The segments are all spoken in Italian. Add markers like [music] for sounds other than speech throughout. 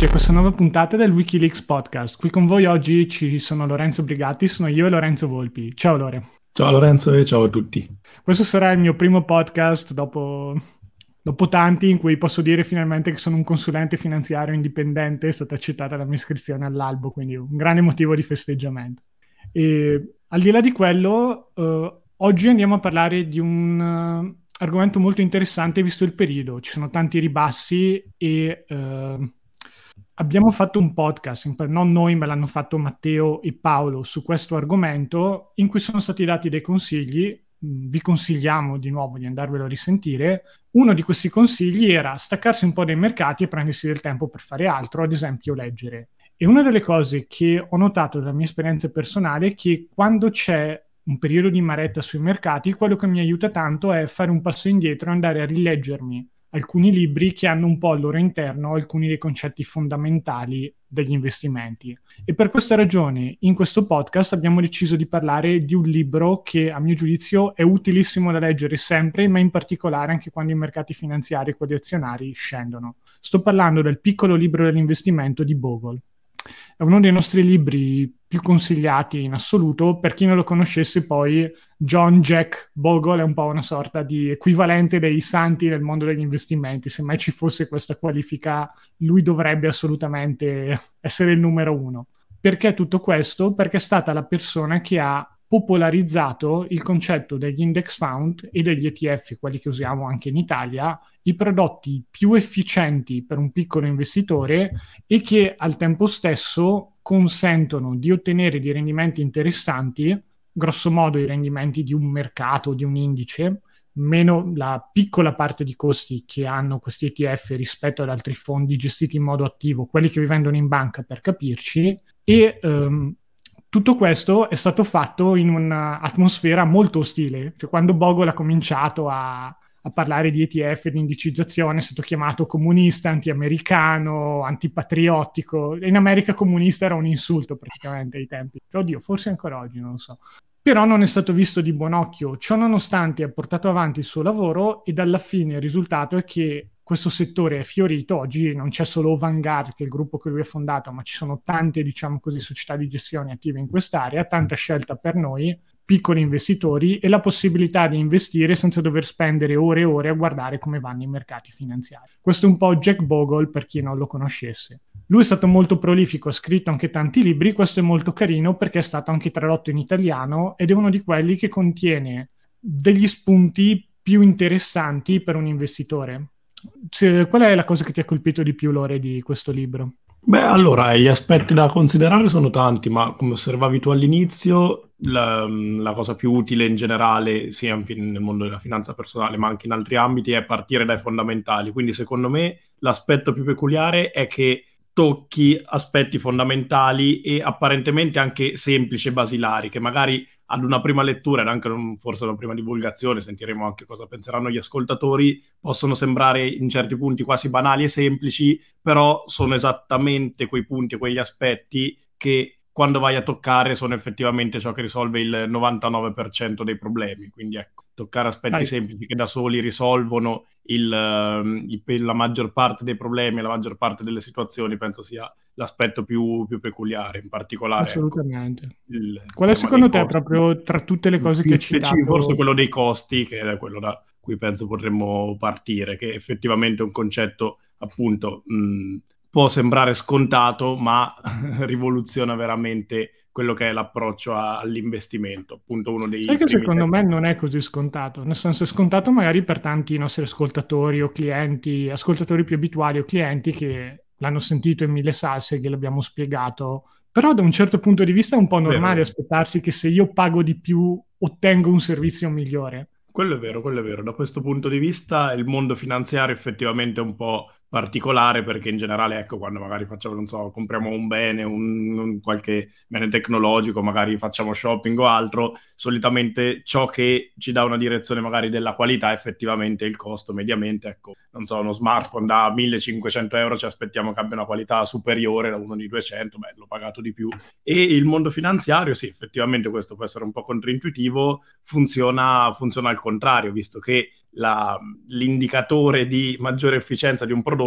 benvenuti a questa nuova puntata del Wikileaks Podcast. Qui con voi oggi ci sono Lorenzo Brigatti, sono io e Lorenzo Volpi. Ciao Lore. Ciao Lorenzo e ciao a tutti. Questo sarà il mio primo podcast dopo, dopo tanti in cui posso dire finalmente che sono un consulente finanziario indipendente, è stata accettata la mia iscrizione all'albo, quindi un grande motivo di festeggiamento. E al di là di quello, uh, oggi andiamo a parlare di un uh, argomento molto interessante visto il periodo. Ci sono tanti ribassi e uh, abbiamo fatto un podcast, non noi, ma l'hanno fatto Matteo e Paolo su questo argomento, in cui sono stati dati dei consigli. Vi consigliamo di nuovo di andarvelo a risentire. Uno di questi consigli era staccarsi un po' dai mercati e prendersi del tempo per fare altro, ad esempio leggere. E una delle cose che ho notato dalla mia esperienza personale è che quando c'è un periodo di maretta sui mercati, quello che mi aiuta tanto è fare un passo indietro e andare a rileggermi alcuni libri che hanno un po' al loro interno alcuni dei concetti fondamentali degli investimenti. E per questa ragione in questo podcast abbiamo deciso di parlare di un libro che a mio giudizio è utilissimo da leggere sempre, ma in particolare anche quando i mercati finanziari e quelli azionari scendono. Sto parlando del piccolo libro dell'investimento di Bogle. È uno dei nostri libri più consigliati in assoluto. Per chi non lo conoscesse, poi John Jack Bogle è un po' una sorta di equivalente dei santi nel mondo degli investimenti. Se mai ci fosse questa qualifica, lui dovrebbe assolutamente essere il numero uno. Perché tutto questo? Perché è stata la persona che ha popolarizzato il concetto degli index fund e degli ETF, quelli che usiamo anche in Italia, i prodotti più efficienti per un piccolo investitore e che al tempo stesso consentono di ottenere dei rendimenti interessanti, grosso modo i rendimenti di un mercato, di un indice, meno la piccola parte di costi che hanno questi ETF rispetto ad altri fondi gestiti in modo attivo, quelli che vi vendono in banca per capirci, e um, tutto questo è stato fatto in un'atmosfera molto ostile. Cioè, quando Bogle ha cominciato a, a parlare di ETF e di indicizzazione è stato chiamato comunista, anti-americano, antipatriottico. In America comunista era un insulto praticamente ai tempi. Oddio, forse ancora oggi, non lo so. Però non è stato visto di buon occhio. Ciò nonostante ha portato avanti il suo lavoro ed alla fine il risultato è che questo settore è fiorito. Oggi non c'è solo Vanguard, che è il gruppo che lui ha fondato, ma ci sono tante, diciamo così, società di gestione attive in quest'area, tanta scelta per noi, piccoli investitori, e la possibilità di investire senza dover spendere ore e ore a guardare come vanno i mercati finanziari. Questo è un po' Jack Bogle per chi non lo conoscesse. Lui è stato molto prolifico, ha scritto anche tanti libri, questo è molto carino perché è stato anche tradotto in italiano ed è uno di quelli che contiene degli spunti più interessanti per un investitore qual è la cosa che ti ha colpito di più, Lore, di questo libro? Beh, allora, gli aspetti da considerare sono tanti, ma come osservavi tu all'inizio, la, la cosa più utile in generale, sia nel mondo della finanza personale, ma anche in altri ambiti, è partire dai fondamentali. Quindi, secondo me, l'aspetto più peculiare è che tocchi aspetti fondamentali e apparentemente anche semplici e basilari, che magari ad una prima lettura ed anche forse una prima divulgazione, sentiremo anche cosa penseranno gli ascoltatori, possono sembrare in certi punti quasi banali e semplici, però sono esattamente quei punti e quegli aspetti che quando vai a toccare sono effettivamente ciò che risolve il 99% dei problemi. Quindi ecco, toccare aspetti Dai. semplici che da soli risolvono il, ehm, il, la maggior parte dei problemi, la maggior parte delle situazioni, penso sia l'aspetto più, più peculiare, in particolare. Assolutamente. Il, Qual è secondo te costi. proprio tra tutte le cose che ci citato? Forse quello dei costi, che è quello da cui penso potremmo partire, che effettivamente è un concetto appunto mh, può sembrare scontato, ma [laughs] rivoluziona veramente quello che è l'approccio a, all'investimento. Appunto, uno dei. Sai che secondo me non è così scontato, nel senso è scontato magari per tanti nostri ascoltatori o clienti, ascoltatori più abituali o clienti che l'hanno sentito in mille salse, che l'abbiamo spiegato. Però da un certo punto di vista è un po' normale Vero. aspettarsi che se io pago di più ottengo un servizio migliore. Quello è vero, quello è vero. Da questo punto di vista il mondo finanziario effettivamente è un po' particolare perché in generale, ecco, quando magari facciamo, non so, compriamo un bene, un, un, qualche bene tecnologico, magari facciamo shopping o altro, solitamente ciò che ci dà una direzione magari della qualità effettivamente il costo mediamente, ecco, non so, uno smartphone da 1500 euro ci aspettiamo che abbia una qualità superiore da uno di 200, beh, l'ho pagato di più. E il mondo finanziario, sì, effettivamente questo può essere un po' controintuitivo, funziona, funziona al contrario, visto che la, l'indicatore di maggiore efficienza di un prodotto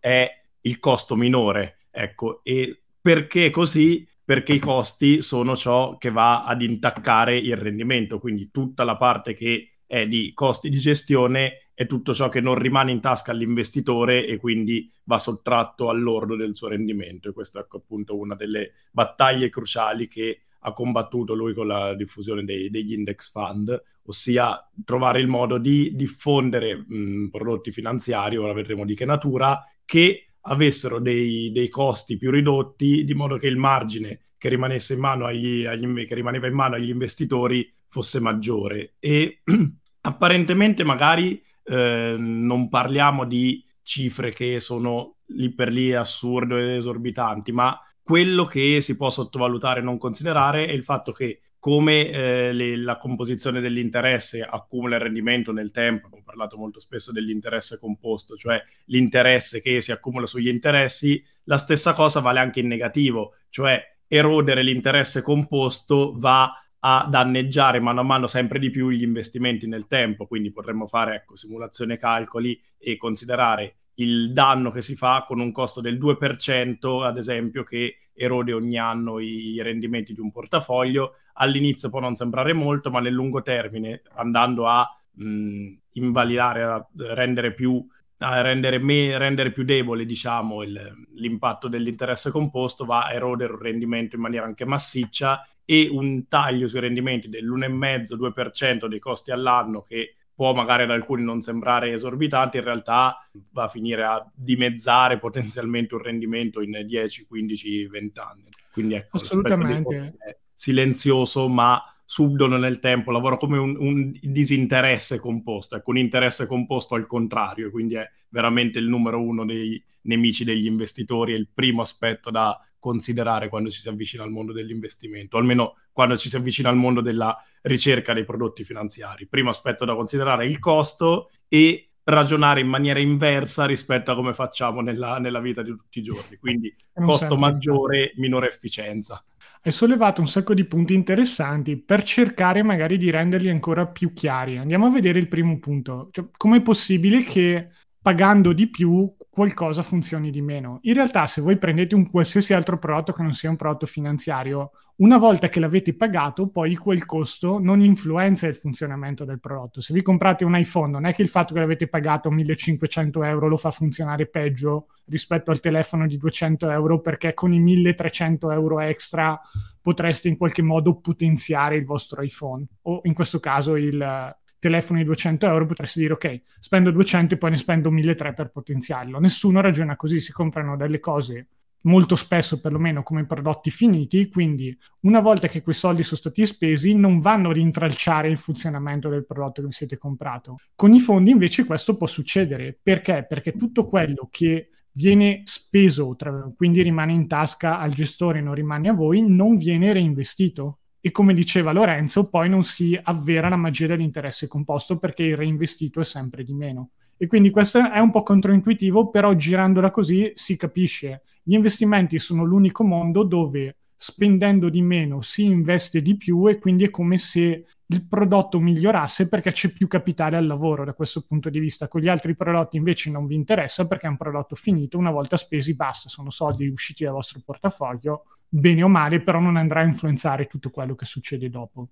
è il costo minore. Ecco, e perché così? Perché i costi sono ciò che va ad intaccare il rendimento, quindi tutta la parte che è di costi di gestione è tutto ciò che non rimane in tasca all'investitore e quindi va sottratto all'ordo del suo rendimento. E questa è ecco, appunto una delle battaglie cruciali che ha combattuto lui con la diffusione dei, degli index fund, ossia trovare il modo di diffondere mh, prodotti finanziari, ora vedremo di che natura, che avessero dei, dei, costi più ridotti, di modo che il margine che, rimanesse in mano agli, agli, che rimaneva in mano agli investitori fosse maggiore. E [clears throat] apparentemente magari eh, non parliamo di cifre che sono lì per lì assurde ed esorbitanti, ma quello che si può sottovalutare e non considerare è il fatto che come eh, le, la composizione dell'interesse accumula il rendimento nel tempo, abbiamo parlato molto spesso dell'interesse composto, cioè l'interesse che si accumula sugli interessi, la stessa cosa vale anche in negativo, cioè erodere l'interesse composto va a danneggiare mano a mano sempre di più gli investimenti nel tempo, quindi potremmo fare ecco, simulazione calcoli e considerare il danno che si fa con un costo del 2%, ad esempio, che erode ogni anno i rendimenti di un portafoglio. All'inizio può non sembrare molto, ma nel lungo termine, andando a mh, invalidare, a rendere più, a rendere, me, rendere più debole diciamo, il, l'impatto dell'interesse composto, va a erodere un rendimento in maniera anche massiccia e un taglio sui rendimenti dell'1,5-2% dei costi all'anno che può magari ad alcuni non sembrare esorbitante, in realtà va a finire a dimezzare potenzialmente un rendimento in 10, 15, 20 anni. Quindi ecco, assolutamente silenzioso, ma subdolo nel tempo, lavora come un, un, disinteresse composto, ecco, un interesse composto al contrario, quindi è veramente il numero uno dei nemici degli investitori, è il primo aspetto da considerare quando ci si avvicina al mondo dell'investimento, almeno quando ci si avvicina al mondo della ricerca dei prodotti finanziari. Primo aspetto da considerare è il costo e ragionare in maniera inversa rispetto a come facciamo nella, nella vita di tutti i giorni. Quindi costo maggiore, minore efficienza. Hai sollevato un sacco di punti interessanti per cercare magari di renderli ancora più chiari. Andiamo a vedere il primo punto. Cioè, com'è possibile che pagando di più qualcosa funzioni di meno. In realtà, se voi prendete un qualsiasi altro prodotto che non sia un prodotto finanziario, una volta che l'avete pagato, poi quel costo non influenza il funzionamento del prodotto. Se vi comprate un iPhone, non è che il fatto che l'avete pagato 1500 euro lo fa funzionare peggio rispetto al telefono di 200 euro, perché con i 1300 euro extra potreste in qualche modo potenziare il vostro iPhone o in questo caso il telefono di 200 euro, potresti dire ok, spendo 200 e poi ne spendo 1300 per potenziarlo. Nessuno ragiona così, si comprano delle cose molto spesso perlomeno come prodotti finiti, quindi una volta che quei soldi sono stati spesi non vanno a rintralciare il funzionamento del prodotto che vi siete comprato. Con i fondi invece questo può succedere, perché? Perché tutto quello che viene speso, quindi rimane in tasca al gestore, non rimane a voi, non viene reinvestito e come diceva Lorenzo, poi non si avvera la magia dell'interesse composto perché il reinvestito è sempre di meno. E quindi questo è un po' controintuitivo, però girandola così si capisce. Gli investimenti sono l'unico mondo dove spendendo di meno si investe di più e quindi è come se il prodotto migliorasse perché c'è più capitale al lavoro da questo punto di vista. Con gli altri prodotti invece non vi interessa perché è un prodotto finito, una volta spesi basta, sono soldi usciti dal vostro portafoglio bene o male, però non andrà a influenzare tutto quello che succede dopo.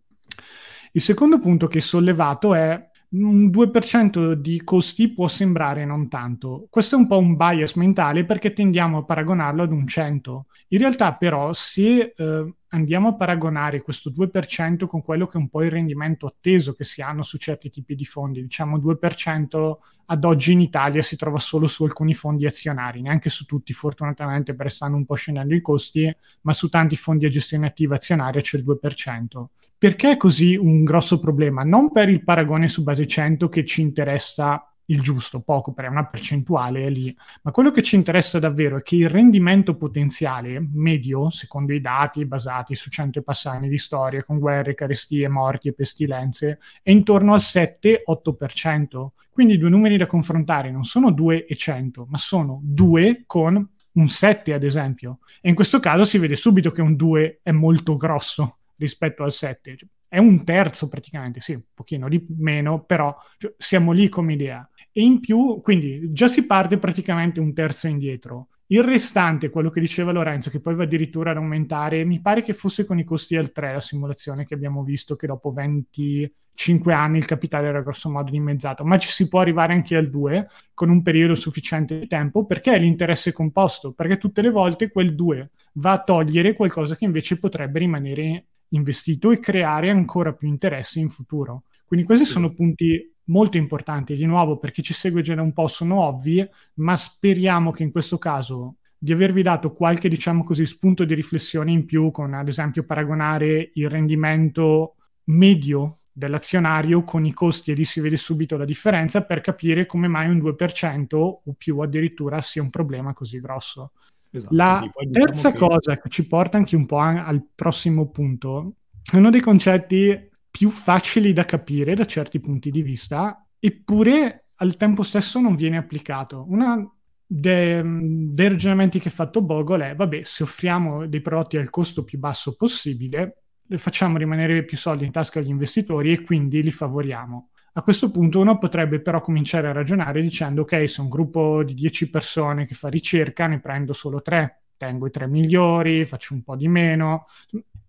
Il secondo punto che hai sollevato è un 2% di costi può sembrare non tanto. Questo è un po' un bias mentale perché tendiamo a paragonarlo ad un 100. In realtà però se eh, andiamo a paragonare questo 2% con quello che è un po' il rendimento atteso che si hanno su certi tipi di fondi, diciamo 2% ad oggi in Italia si trova solo su alcuni fondi azionari, neanche su tutti fortunatamente perché stanno un po' scendendo i costi, ma su tanti fondi a gestione attiva azionaria c'è il 2%. Perché è così un grosso problema? Non per il paragone su base 100 che ci interessa il giusto, poco, per una percentuale è lì, ma quello che ci interessa davvero è che il rendimento potenziale medio, secondo i dati basati su 100 passani di storia con guerre, carestie, morti e pestilenze, è intorno al 7-8%. Quindi i due numeri da confrontare non sono 2 e 100, ma sono 2 con un 7 ad esempio. E in questo caso si vede subito che un 2 è molto grosso rispetto al 7. Cioè, è un terzo praticamente, sì, un pochino di meno, però cioè, siamo lì come idea. E in più, quindi già si parte praticamente un terzo indietro. Il restante, quello che diceva Lorenzo, che poi va addirittura ad aumentare, mi pare che fosse con i costi al 3 la simulazione che abbiamo visto, che dopo 25 anni il capitale era grosso modo dimezzato, ma ci si può arrivare anche al 2 con un periodo sufficiente di tempo perché è l'interesse composto, perché tutte le volte quel 2 va a togliere qualcosa che invece potrebbe rimanere investito e creare ancora più interesse in futuro. Quindi questi sì. sono punti molto importanti. Di nuovo, per chi ci segue già da un po' sono ovvi, ma speriamo che in questo caso di avervi dato qualche, diciamo così, spunto di riflessione in più con, ad esempio, paragonare il rendimento medio dell'azionario con i costi e lì si vede subito la differenza per capire come mai un 2% o più addirittura sia un problema così grosso. Esatto, la sì, diciamo terza che... cosa che ci porta anche un po' al prossimo punto è uno dei concetti più facili da capire da certi punti di vista, eppure al tempo stesso non viene applicato. Uno de, dei ragionamenti che ha fatto Bogle è, vabbè, se offriamo dei prodotti al costo più basso possibile, facciamo rimanere più soldi in tasca agli investitori e quindi li favoriamo. A questo punto uno potrebbe però cominciare a ragionare dicendo ok, se un gruppo di 10 persone che fa ricerca, ne prendo solo 3, tengo i 3 migliori, faccio un po' di meno,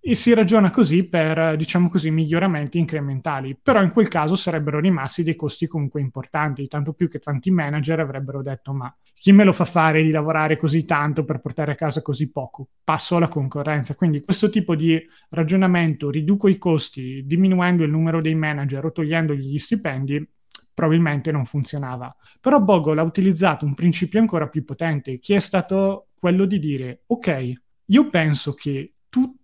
e si ragiona così per, diciamo così, miglioramenti incrementali, però in quel caso sarebbero rimasti dei costi comunque importanti, tanto più che tanti manager avrebbero detto ma chi me lo fa fare di lavorare così tanto per portare a casa così poco? Passo alla concorrenza. Quindi questo tipo di ragionamento, riduco i costi diminuendo il numero dei manager o togliendogli gli stipendi, probabilmente non funzionava. Però Bogle ha utilizzato un principio ancora più potente, che è stato quello di dire, ok, io penso che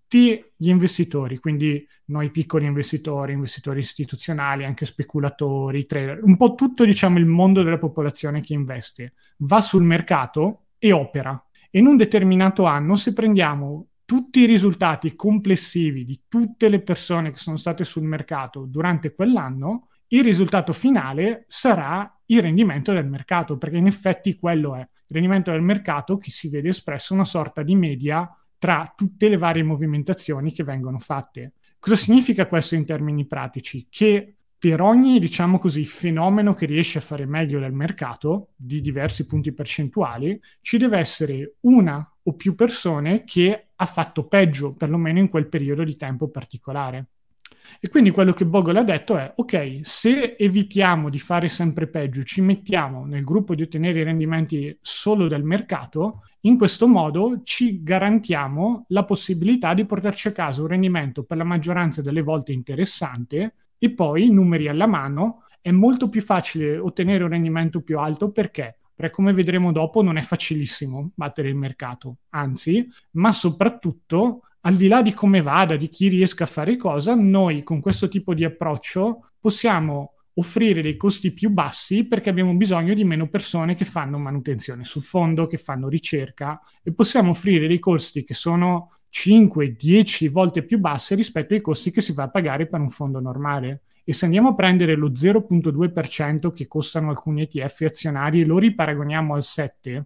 tutti gli investitori, quindi noi piccoli investitori, investitori istituzionali, anche speculatori, trader, un po' tutto diciamo il mondo della popolazione che investe, va sul mercato e opera. In un determinato anno, se prendiamo tutti i risultati complessivi di tutte le persone che sono state sul mercato durante quell'anno, il risultato finale sarà il rendimento del mercato, perché in effetti quello è il rendimento del mercato che si vede espresso una sorta di media tra tutte le varie movimentazioni che vengono fatte. Cosa significa questo in termini pratici? Che per ogni, diciamo così, fenomeno che riesce a fare meglio nel mercato, di diversi punti percentuali, ci deve essere una o più persone che ha fatto peggio, perlomeno in quel periodo di tempo particolare. E quindi quello che Bogle ha detto è, ok, se evitiamo di fare sempre peggio, ci mettiamo nel gruppo di ottenere i rendimenti solo del mercato, in questo modo ci garantiamo la possibilità di portarci a casa un rendimento per la maggioranza delle volte interessante e poi, numeri alla mano, è molto più facile ottenere un rendimento più alto perché? Perché come vedremo dopo non è facilissimo battere il mercato, anzi, ma soprattutto al di là di come vada, di chi riesca a fare cosa, noi con questo tipo di approccio possiamo offrire dei costi più bassi perché abbiamo bisogno di meno persone che fanno manutenzione sul fondo, che fanno ricerca e possiamo offrire dei costi che sono 5-10 volte più bassi rispetto ai costi che si va a pagare per un fondo normale. E se andiamo a prendere lo 0.2% che costano alcuni ETF azionari e lo riparagoniamo al 7%,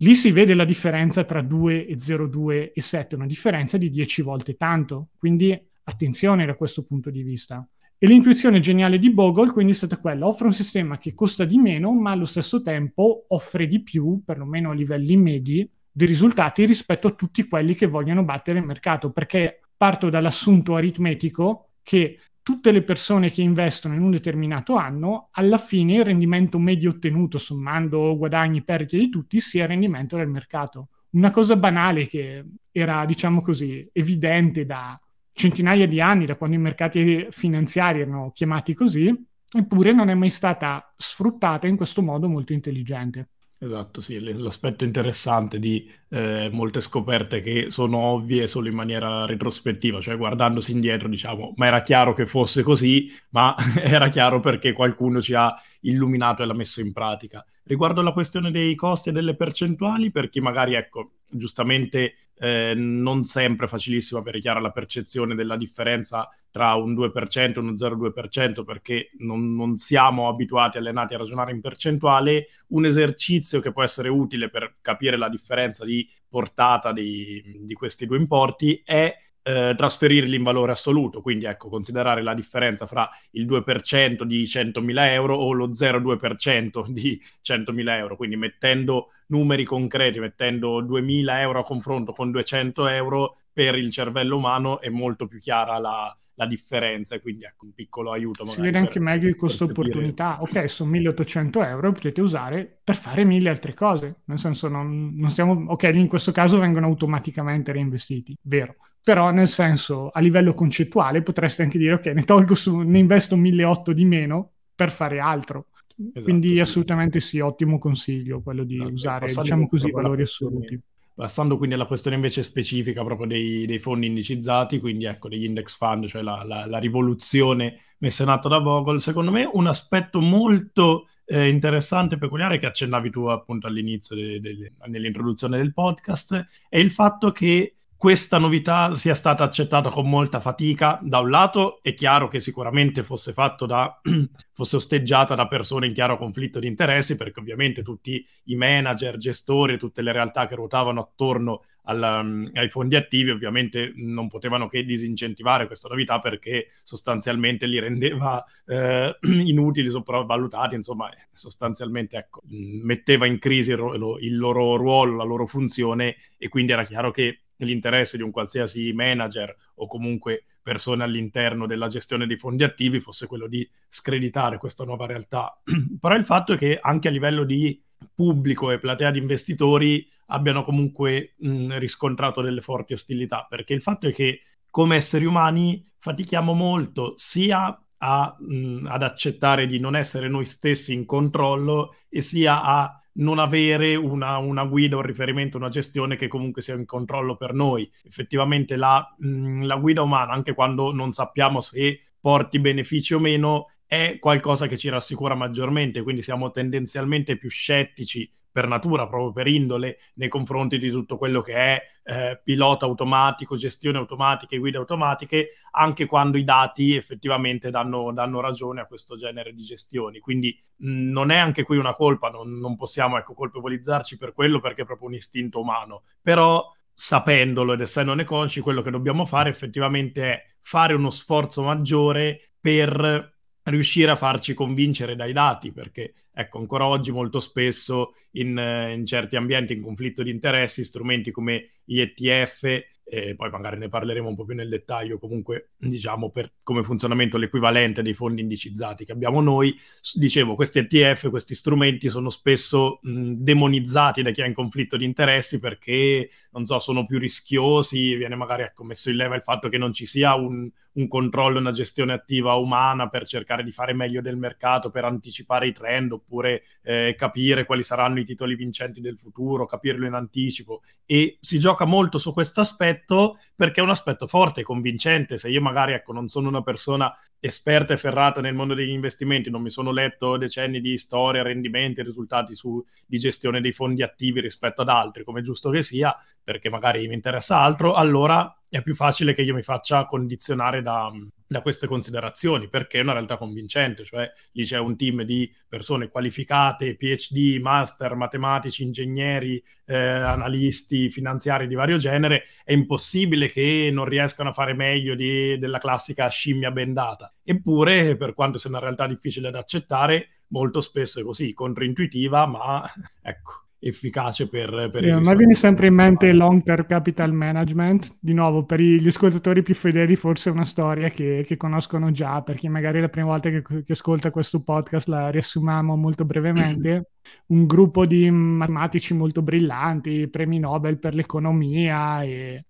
Lì si vede la differenza tra 2 e 0,2 e 7, una differenza di 10 volte tanto, quindi attenzione da questo punto di vista. E l'intuizione geniale di Bogle quindi è stata quella, offre un sistema che costa di meno, ma allo stesso tempo offre di più, perlomeno a livelli medi, di risultati rispetto a tutti quelli che vogliono battere il mercato, perché parto dall'assunto aritmetico che tutte le persone che investono in un determinato anno, alla fine il rendimento medio ottenuto, sommando guadagni e perdite di tutti, sia il rendimento del mercato. Una cosa banale che era, diciamo così, evidente da centinaia di anni, da quando i mercati finanziari erano chiamati così, eppure non è mai stata sfruttata in questo modo molto intelligente. Esatto, sì, l'aspetto interessante di eh, molte scoperte che sono ovvie solo in maniera retrospettiva, cioè guardandosi indietro diciamo, ma era chiaro che fosse così, ma [laughs] era chiaro perché qualcuno ci ha illuminato e l'ha messo in pratica. Riguardo la questione dei costi e delle percentuali, per chi magari, ecco, giustamente eh, non sempre facilissimo avere chiara la percezione della differenza tra un 2% e uno 0,2% perché non, non, siamo abituati, allenati a ragionare in percentuale, un esercizio che può essere utile per capire la differenza di portata di, di questi due importi è eh, trasferirli in valore assoluto, quindi ecco, considerare la differenza fra il 2% di 100.000 euro o lo 0,2% di 100.000 euro, quindi mettendo numeri concreti, mettendo 2.000 euro a confronto con 200 euro, per il cervello umano è molto più chiara la, la differenza e quindi ecco un piccolo aiuto. Si vede anche meglio il costo opportunità. Ok, sono 1800 euro, potete usare per fare mille altre cose. Nel senso, non, non stiamo... Ok, in questo caso vengono automaticamente reinvestiti, vero. Però nel senso, a livello concettuale, potreste anche dire, ok, ne tolgo su, ne investo 1800 di meno per fare altro. Esatto, Quindi sì. assolutamente sì, ottimo consiglio quello di no, usare, diciamo così, valori assoluti. Passando quindi alla questione invece specifica proprio dei, dei fondi indicizzati, quindi ecco degli index fund, cioè la, la, la rivoluzione messa in atto da Vogel, secondo me un aspetto molto eh, interessante e peculiare che accennavi tu appunto all'inizio, de, de, nell'introduzione del podcast, è il fatto che questa novità sia stata accettata con molta fatica. Da un lato è chiaro che sicuramente fosse da [clears throat] fosse osteggiata da persone in chiaro conflitto di interessi, perché ovviamente tutti i manager, gestori, tutte le realtà che ruotavano attorno al, um, ai fondi attivi ovviamente non potevano che disincentivare questa novità perché sostanzialmente li rendeva eh, [clears throat] inutili, sopravvalutati, insomma sostanzialmente ecco, metteva in crisi il, il loro ruolo, la loro funzione e quindi era chiaro che l'interesse di un qualsiasi manager o comunque persone all'interno della gestione dei fondi attivi fosse quello di screditare questa nuova realtà. [clears throat] Però il fatto è che anche a livello di pubblico e platea di investitori abbiano comunque mh, riscontrato delle forti ostilità, perché il fatto è che come esseri umani fatichiamo molto sia a, mh, ad accettare di non essere noi stessi in controllo e sia a non avere una, una, guida, un riferimento, una gestione che comunque sia in controllo per noi. Effettivamente la, mh, la guida umana, anche quando non sappiamo se porti benefici o meno, è qualcosa che ci rassicura maggiormente, quindi siamo tendenzialmente più scettici per natura, proprio per indole, nei confronti di tutto quello che è eh, pilota automatico, gestione automatica e guide automatiche, anche quando i dati effettivamente danno, danno ragione a questo genere di gestioni. Quindi mh, non è anche qui una colpa, non, non possiamo ecco, colpevolizzarci per quello perché è proprio un istinto umano, però sapendolo ed essendone consci, quello che dobbiamo fare effettivamente è fare uno sforzo maggiore per riuscire a farci convincere dai dati, perché ecco, ancora oggi molto spesso in, in certi ambienti in conflitto di interessi, strumenti come gli ETF e poi magari ne parleremo un po' più nel dettaglio, comunque diciamo per come funzionamento l'equivalente dei fondi indicizzati che abbiamo noi, dicevo questi ETF, questi strumenti sono spesso mh, demonizzati da chi è in conflitto di interessi perché, non so, sono più rischiosi, viene magari ecco, messo in leva il fatto che non ci sia un, un controllo, una gestione attiva umana per cercare di fare meglio del mercato, per anticipare i trend oppure eh, capire quali saranno i titoli vincenti del futuro, capirlo in anticipo e si gioca molto su questo aspetto perché è un aspetto forte, convincente. Se io magari ecco, non sono una persona esperta e ferrata nel mondo degli investimenti, non mi sono letto decenni di storia, rendimenti, risultati su, di gestione dei fondi attivi rispetto ad altri, come giusto che sia, perché magari mi interessa altro, allora è più facile che io mi faccia condizionare da, da queste considerazioni, perché è una realtà convincente, cioè lì c'è un team di persone qualificate, PhD, master, matematici, ingegneri, eh, analisti finanziari di vario genere, è impossibile che non riescano a fare meglio di, della classica scimmia bendata. Eppure, per quanto sia una realtà difficile da accettare, molto spesso è così, controintuitiva, ma [laughs] ecco, efficace per, per sì, a me viene sempre in mente long term capital management. Di nuovo per gli ascoltatori più fedeli forse è una storia che, che conoscono già perché magari la prima volta che, che, ascolta questo podcast la riassumiamo molto brevemente. [laughs] Un gruppo di matematici molto brillanti premi Nobel per l'economia e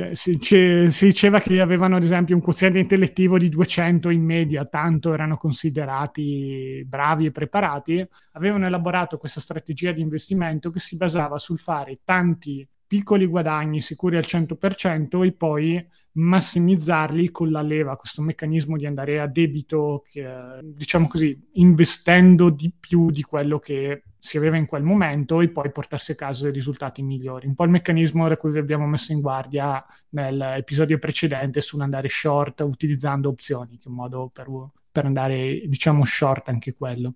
cioè, si, si, diceva che avevano ad esempio un quoziente intellettivo di 200 in media, tanto erano considerati bravi e preparati, avevano elaborato questa strategia di investimento che si basava sul fare tanti piccoli guadagni sicuri al 100% e poi massimizzarli con la leva, questo meccanismo di andare a debito, che, diciamo così, investendo di più di quello che si aveva in quel momento e poi portarsi a casa dei risultati migliori. Un po' il meccanismo da cui vi abbiamo messo in guardia nell'episodio precedente sull'andare short utilizzando opzioni, che è un modo per, per andare, diciamo, short anche quello.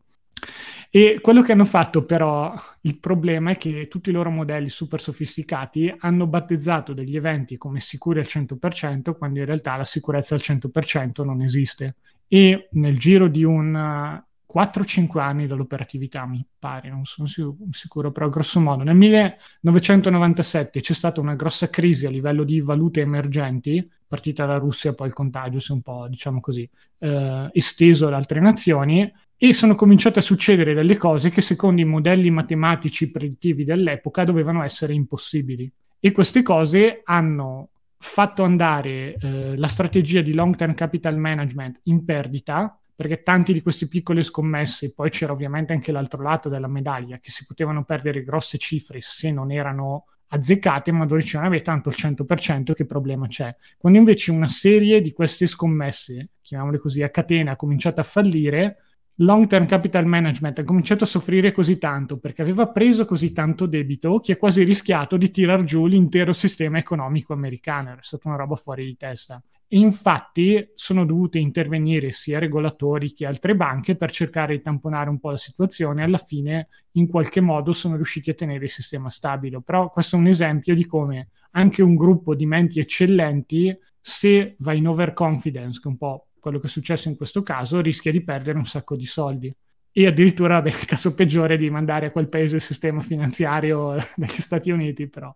E quello che hanno fatto però, il problema è che tutti i loro modelli super sofisticati hanno battezzato degli eventi come sicuri al 100%, quando in realtà la sicurezza al 100% non esiste. E nel giro di un 4-5 anni dall'operatività, mi pare, non sono sicuro, però grosso modo. Nel 1997 c'è stata una grossa crisi a livello di valute emergenti, partita da Russia, poi il contagio si è un po', diciamo così, eh, esteso ad altre nazioni, e sono cominciate a succedere delle cose che secondo i modelli matematici predittivi dell'epoca dovevano essere impossibili. E queste cose hanno fatto andare eh, la strategia di long term capital management in perdita perché tanti di queste piccole scommesse, poi c'era ovviamente anche l'altro lato della medaglia, che si potevano perdere grosse cifre se non erano azzeccate, ma dove dicevano, vabbè, tanto il 100% che problema c'è. Quando invece una serie di queste scommesse, chiamiamole così, a catena, ha cominciato a fallire, long term capital management ha cominciato a soffrire così tanto perché aveva preso così tanto debito che ha quasi rischiato di tirar giù l'intero sistema economico americano. È stata una roba fuori di testa. Infatti sono dovute intervenire sia regolatori che altre banche per cercare di tamponare un po' la situazione. Alla fine, in qualche modo, sono riusciti a tenere il sistema stabile. Però questo è un esempio di come anche un gruppo di menti eccellenti, se va in overconfidence, che un po' quello che è successo in questo caso, rischia di perdere un sacco di soldi. E addirittura, beh, il caso peggiore di mandare a quel paese il sistema finanziario [laughs] degli Stati Uniti, però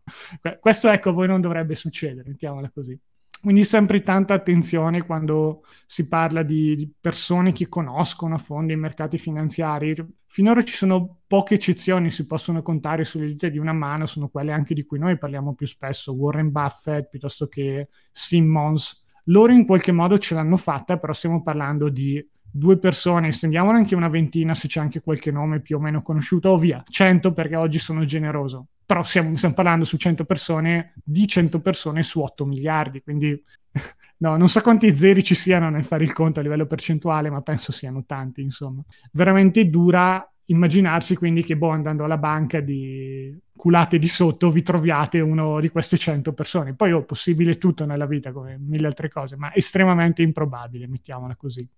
questo ecco a voi non dovrebbe succedere, mettiamola così. Quindi sempre tanta attenzione quando si parla di, persone che conoscono a fondo i mercati finanziari. Finora ci sono poche eccezioni, si possono contare sulle dita di una mano, sono quelle anche di cui noi parliamo più spesso, Warren Buffett piuttosto che Simmons. Loro in qualche modo ce l'hanno fatta, però stiamo parlando di due persone, estendiamolo anche una ventina se c'è anche qualche nome più o meno conosciuto, o via, 100 perché oggi sono generoso però stiamo, stiamo, parlando su 100 persone, di 100 persone su 8 miliardi, quindi [laughs] no, non so quanti zeri ci siano nel fare il conto a livello percentuale, ma penso siano tanti, insomma. Veramente dura immaginarsi quindi che, boh, andando alla banca di culate di sotto vi troviate uno di queste 100 persone. Poi è oh, possibile tutto nella vita, come mille altre cose, ma estremamente improbabile, mettiamola così.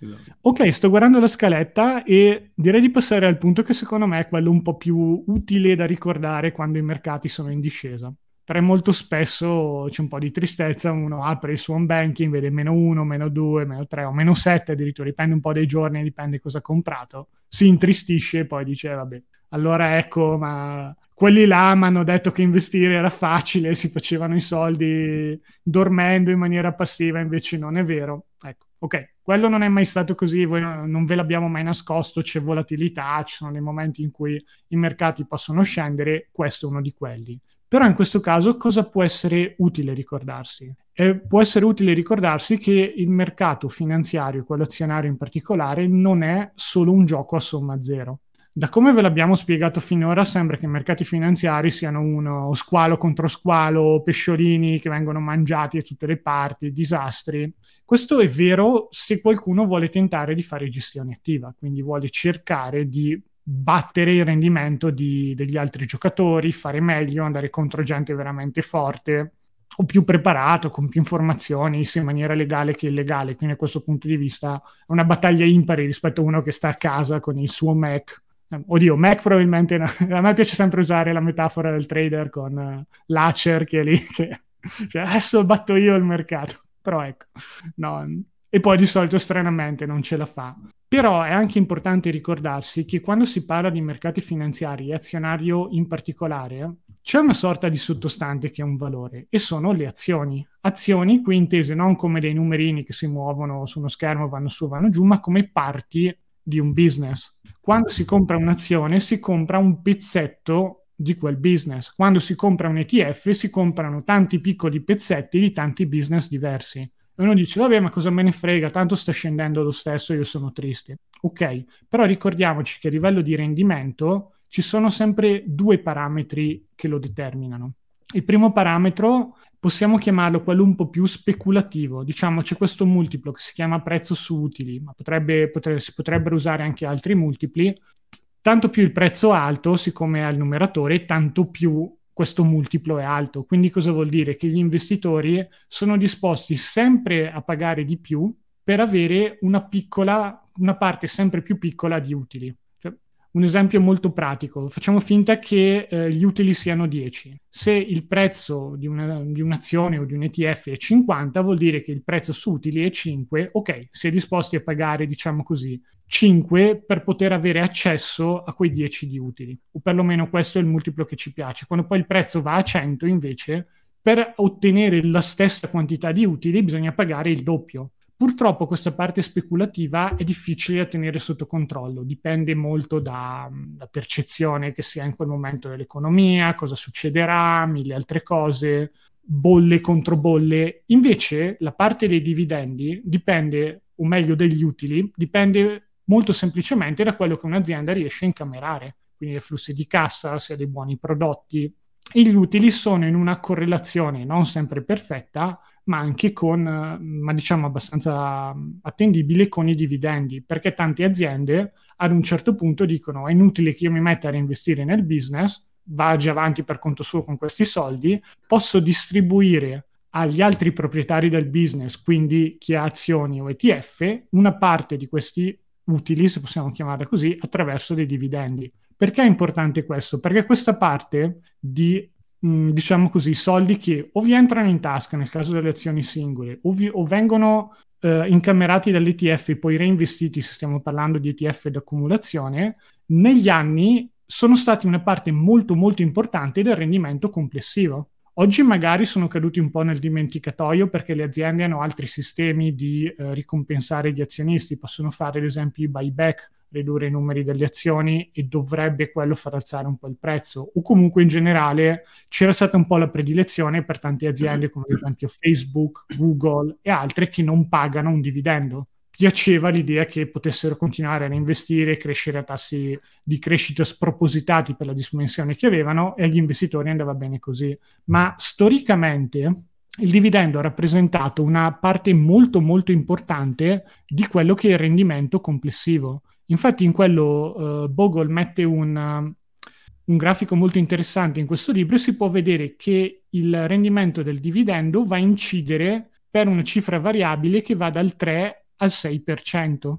Esatto. Ok, sto guardando la scaletta e direi di passare al punto che secondo me è quello un po' più utile da ricordare quando i mercati sono in discesa. Perché molto spesso c'è un po' di tristezza, uno apre il suo home banking, vede meno 1, meno 2, meno 3 o meno 7 addirittura, dipende un po' dai giorni, dipende cosa ha comprato, si intristisce e poi dice vabbè, allora ecco, ma quelli là mi hanno detto che investire era facile, si facevano i soldi dormendo in maniera passiva, invece non è vero. Ecco, ok, quello non è mai stato così, voi non ve l'abbiamo mai nascosto, c'è volatilità, ci sono dei momenti in cui i mercati possono scendere, questo è uno di quelli. Però in questo caso cosa può essere utile ricordarsi? Eh, può essere utile ricordarsi che il mercato finanziario, quello azionario in particolare, non è solo un gioco a somma zero. Da come ve l'abbiamo spiegato finora, sembra che i mercati finanziari siano uno squalo contro squalo, pesciolini che vengono mangiati da tutte le parti, disastri. Questo è vero se qualcuno vuole tentare di fare gestione attiva, quindi vuole cercare di battere il rendimento di, degli altri giocatori, fare meglio, andare contro gente veramente forte o più preparato, con più informazioni, sia in maniera legale che illegale. Quindi, da questo punto di vista, è una battaglia impari rispetto a uno che sta a casa con il suo Mac Oddio, Mac probabilmente no. [laughs] A me piace sempre usare la metafora del trader con uh, l'Acer che è lì, [laughs] che cioè, adesso batto io il mercato. [laughs] Però ecco, no. E poi di solito stranamente non ce la fa. Però è anche importante ricordarsi che quando si parla di mercati finanziari e azionario in particolare, c'è una sorta di sottostante che ha un valore e sono le azioni. Azioni qui intese non come dei numerini che si muovono su uno schermo, vanno su, vanno giù, ma come parti di un business. Quando si compra un'azione si compra un pezzetto di quel business. Quando si compra un ETF si comprano tanti piccoli pezzetti di tanti business diversi. E uno dice, vabbè, ma cosa me ne frega, tanto sta scendendo lo stesso, io sono triste. Ok, però ricordiamoci che a livello di rendimento ci sono sempre due parametri che lo determinano. Il primo parametro possiamo chiamarlo quello un po' più speculativo. Diciamo c'è questo multiplo che si chiama prezzo su utili, ma potrebbe, potrebbe, si potrebbero usare anche altri multipli. Tanto più il prezzo è alto, siccome è il numeratore, tanto più questo multiplo è alto. Quindi cosa vuol dire? Che gli investitori sono disposti sempre a pagare di più per avere una piccola, una parte sempre più piccola di utili. Un esempio molto pratico, facciamo finta che eh, gli utili siano 10. Se il prezzo di, una, di, un'azione o di un ETF è 50, vuol dire che il prezzo su utili è 5, ok, si è disposti a pagare, diciamo così, 5 per poter avere accesso a quei 10 di utili, o perlomeno questo è il multiplo che ci piace. Quando poi il prezzo va a 100, invece, per ottenere la stessa quantità di utili bisogna pagare il doppio. Purtroppo questa parte speculativa è difficile da tenere sotto controllo, dipende molto da, da percezione che si ha in quel momento dell'economia, cosa succederà, mille altre cose, bolle contro bolle. Invece la parte dei dividendi dipende, o meglio degli utili, dipende molto semplicemente da quello che un'azienda riesce a incamerare, quindi dai flussi di cassa, se ha dei buoni prodotti. E gli utili sono in una correlazione non sempre perfetta, ma anche con, ma diciamo abbastanza attendibile con i dividendi, perché tante aziende ad un certo punto dicono è inutile che io mi metta a reinvestire nel business, va già avanti per conto suo con questi soldi, posso distribuire agli altri proprietari del business, quindi chi ha azioni o ETF, una parte di questi utili, se possiamo chiamarla così, attraverso dei dividendi. Perché è importante questo? Perché questa parte di mh, diciamo così, soldi che o vi entrano in tasca nel caso delle azioni singole o, vi, o vengono eh, incamerati dall'ETF e poi reinvestiti, se stiamo parlando di ETF d'accumulazione, negli anni sono stati una parte molto molto importante del rendimento complessivo. Oggi magari sono caduti un po' nel dimenticatoio perché le aziende hanno altri sistemi di eh, ricompensare gli azionisti, possono fare ad esempio i buyback ridurre i numeri delle azioni e dovrebbe quello far alzare un po' il prezzo. O comunque in generale c'era stata un po' la predilezione per tante aziende come ad esempio Facebook, Google e altre che non pagano un dividendo. Piaceva l'idea che potessero continuare a reinvestire e crescere a tassi di crescita spropositati per la dimensione che avevano e agli investitori andava bene così. Ma storicamente il dividendo ha rappresentato una parte molto molto importante di quello che è il rendimento complessivo. Infatti in quello uh, Bogle mette un, un grafico molto interessante in questo libro e si può vedere che il rendimento del dividendo va a incidere per una cifra variabile che va dal 3 al 6%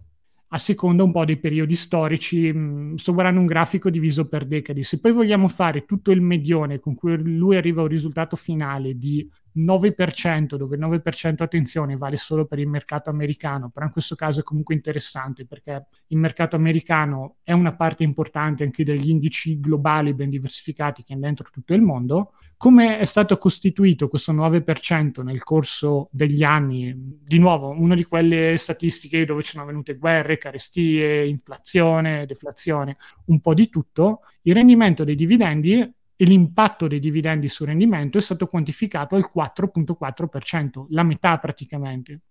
a seconda un po' dei periodi storici. Mm, sto guardando un grafico diviso per decadi. Se poi vogliamo fare tutto il medione con cui lui arriva a un risultato finale di 9%, dove il 9% attenzione vale solo per il mercato americano, però in questo caso è comunque interessante perché il mercato americano è una parte importante anche degli indici globali ben diversificati che è dentro tutto il mondo. Come è stato costituito questo 9% nel corso degli anni? Di nuovo, una di quelle statistiche dove ci sono avvenute guerre, carestie, inflazione, deflazione, un po' di tutto. Il rendimento dei dividendi e l'impatto dei dividendi sul rendimento è stato quantificato al 4.4%, la metà praticamente.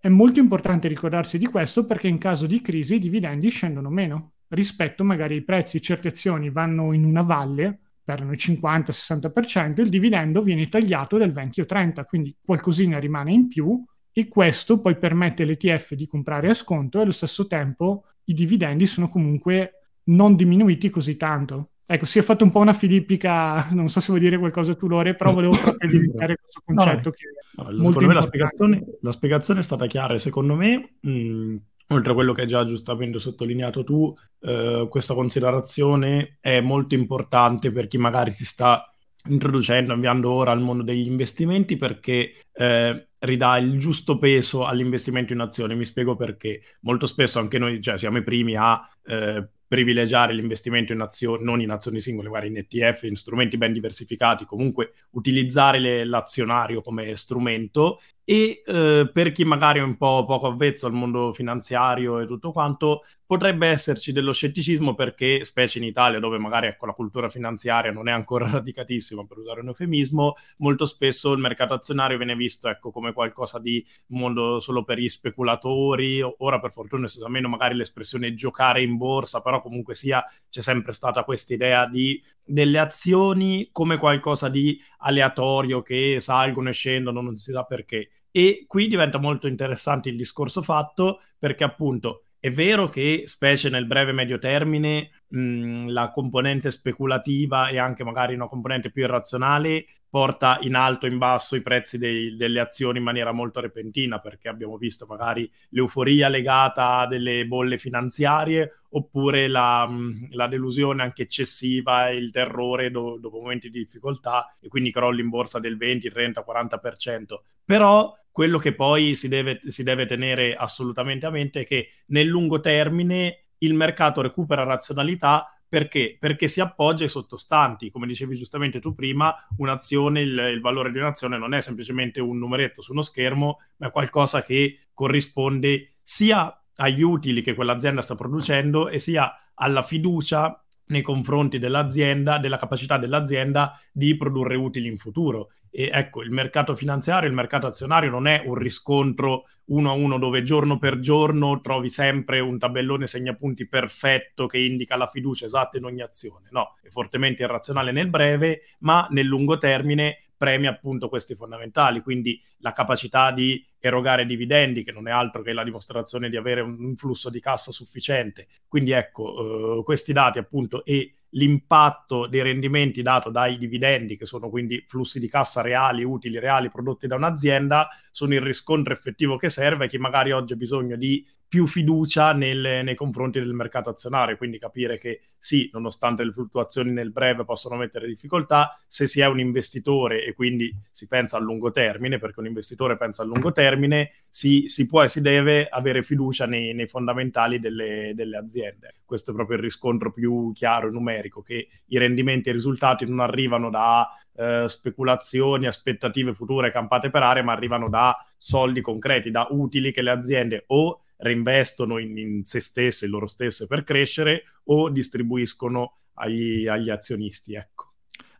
È molto importante ricordarsi di questo perché in caso di crisi i dividendi scendono meno rispetto magari ai prezzi, certe azioni vanno in una valle, perdono il 50-60%, il dividendo viene tagliato del 20 o 30, quindi qualcosina rimane in più e questo poi permette all'ETF di comprare a sconto e allo stesso tempo i dividendi sono comunque non diminuiti così tanto. Ecco, si è fatto un po' una filippica, non so se vuoi dire qualcosa tu Lore, però volevo proprio [laughs] evidenziare questo concetto no, che no, secondo me la spiegazione, la spiegazione, è stata chiara, secondo me, mh, oltre a quello che hai già giustamente sottolineato tu, eh, questa considerazione è molto importante per chi magari si sta introducendo, avviando ora al mondo degli investimenti perché eh, ridà il giusto peso all'investimento in azioni. Mi spiego perché. Molto spesso anche noi cioè, siamo i primi a eh, privilegiare l'investimento in azioni, non in azioni singole, magari in ETF, in strumenti ben diversificati, comunque utilizzare le, l'azionario come strumento e eh, per chi magari è un po' poco avvezzo al mondo finanziario e tutto quanto, potrebbe esserci dello scetticismo perché, specie in Italia, dove magari ecco, la cultura finanziaria non è ancora [laughs] radicatissima, per usare un eufemismo, molto spesso il mercato azionario viene visto ecco, come qualcosa di mondo solo per gli speculatori. Ora, per fortuna, si usa meno magari l'espressione giocare in borsa, però comunque sia c'è sempre stata questa idea di delle azioni come qualcosa di aleatorio che salgono e scendono, non si sa perché. E qui diventa molto interessante il discorso fatto perché appunto è vero che, specie nel breve medio termine, la componente speculativa e anche magari una componente più irrazionale porta in alto e in basso i prezzi dei, delle azioni in maniera molto repentina, perché abbiamo visto magari l'euforia legata a delle bolle finanziarie oppure la, la delusione anche eccessiva e il terrore do, dopo momenti di difficoltà e quindi crolli in borsa del 20, 30, 40%. Però quello che poi si deve, si deve tenere assolutamente a mente è che nel lungo termine il mercato recupera razionalità perché? Perché si appoggia ai sottostanti. Come dicevi giustamente tu prima, un'azione, il, il, valore di un'azione non è semplicemente un numeretto su uno schermo, ma è qualcosa che corrisponde sia agli utili che quell'azienda sta producendo e sia alla fiducia nei confronti dell'azienda, della capacità dell'azienda di produrre utili in futuro. E ecco, il mercato finanziario, il mercato azionario non è un riscontro uno a uno dove giorno per giorno trovi sempre un tabellone segnapunti perfetto che indica la fiducia esatta in ogni azione. No, è fortemente irrazionale nel breve, ma nel lungo termine premia appunto questi fondamentali, quindi la capacità di erogare dividendi, che non è altro che la dimostrazione di avere un flusso di cassa sufficiente. Quindi ecco, eh, questi dati appunto e l'impatto dei rendimenti dato dai dividendi, che sono quindi flussi di cassa reali, utili reali prodotti da un'azienda, sono il riscontro effettivo che serve a chi magari oggi ha bisogno di più fiducia nel, nei confronti del mercato azionario, quindi capire che sì, nonostante le fluttuazioni nel breve possono mettere difficoltà, se si è un investitore e quindi si pensa a lungo termine, perché un investitore pensa a lungo termine, si, si può e si deve avere fiducia nei, nei fondamentali delle, delle, aziende. Questo è proprio il riscontro più chiaro e numerico, che i rendimenti e i risultati non arrivano da eh, speculazioni, aspettative future campate per aria, ma arrivano da soldi concreti, da utili che le aziende o reinvestono in, in se stesse, in loro stesse per crescere o distribuiscono agli, agli azionisti. Ecco.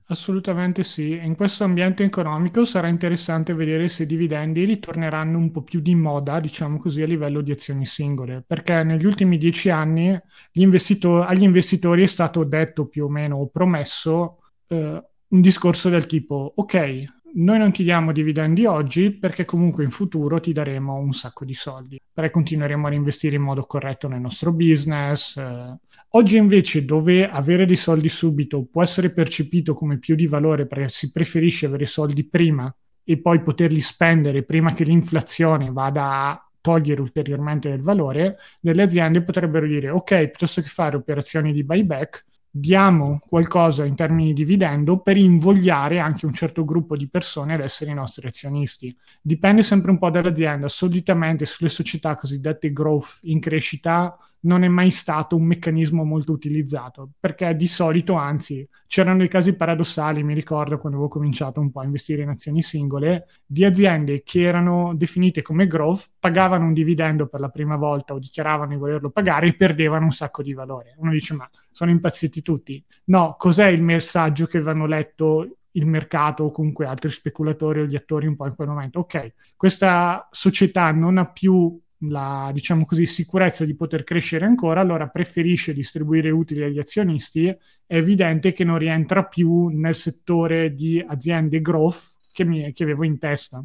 Assolutamente sì. In questo ambiente economico sarà interessante vedere se i dividendi ritorneranno un po' più di moda, diciamo così, a livello di azioni singole, perché negli ultimi dieci anni investitor- agli investitori è stato detto più o meno promesso eh, un discorso del tipo, ok, noi non ti diamo dividendi oggi perché comunque in futuro ti daremo un sacco di soldi, perché continueremo a investire in modo corretto nel nostro business. Eh. Oggi invece dove avere dei soldi subito può essere percepito come più di valore perché si preferisce avere soldi prima e poi poterli spendere prima che l'inflazione vada a togliere ulteriormente del valore, delle aziende potrebbero dire ok, piuttosto che fare operazioni di buyback, diamo qualcosa in termini di dividendo per invogliare anche un certo gruppo di persone ad essere i nostri azionisti. Dipende sempre un po' dall'azienda. Solitamente sulle società cosiddette growth in crescita non è mai stato un meccanismo molto utilizzato, perché di solito, anzi, c'erano dei casi paradossali, mi ricordo quando avevo cominciato un po' a investire in azioni singole, di aziende che erano definite come growth, pagavano un dividendo per la prima volta o dichiaravano di volerlo pagare e perdevano un sacco di valore. Uno dice, ma sono impazziti tutti. No, cos'è il messaggio che vanno letto il mercato o comunque altri speculatori o gli attori un po' in quel momento? Ok, questa società non ha più la diciamo così, sicurezza di poter crescere ancora, allora preferisce distribuire utili agli azionisti, è evidente che non rientra più nel settore di aziende growth che, mi, che avevo in testa.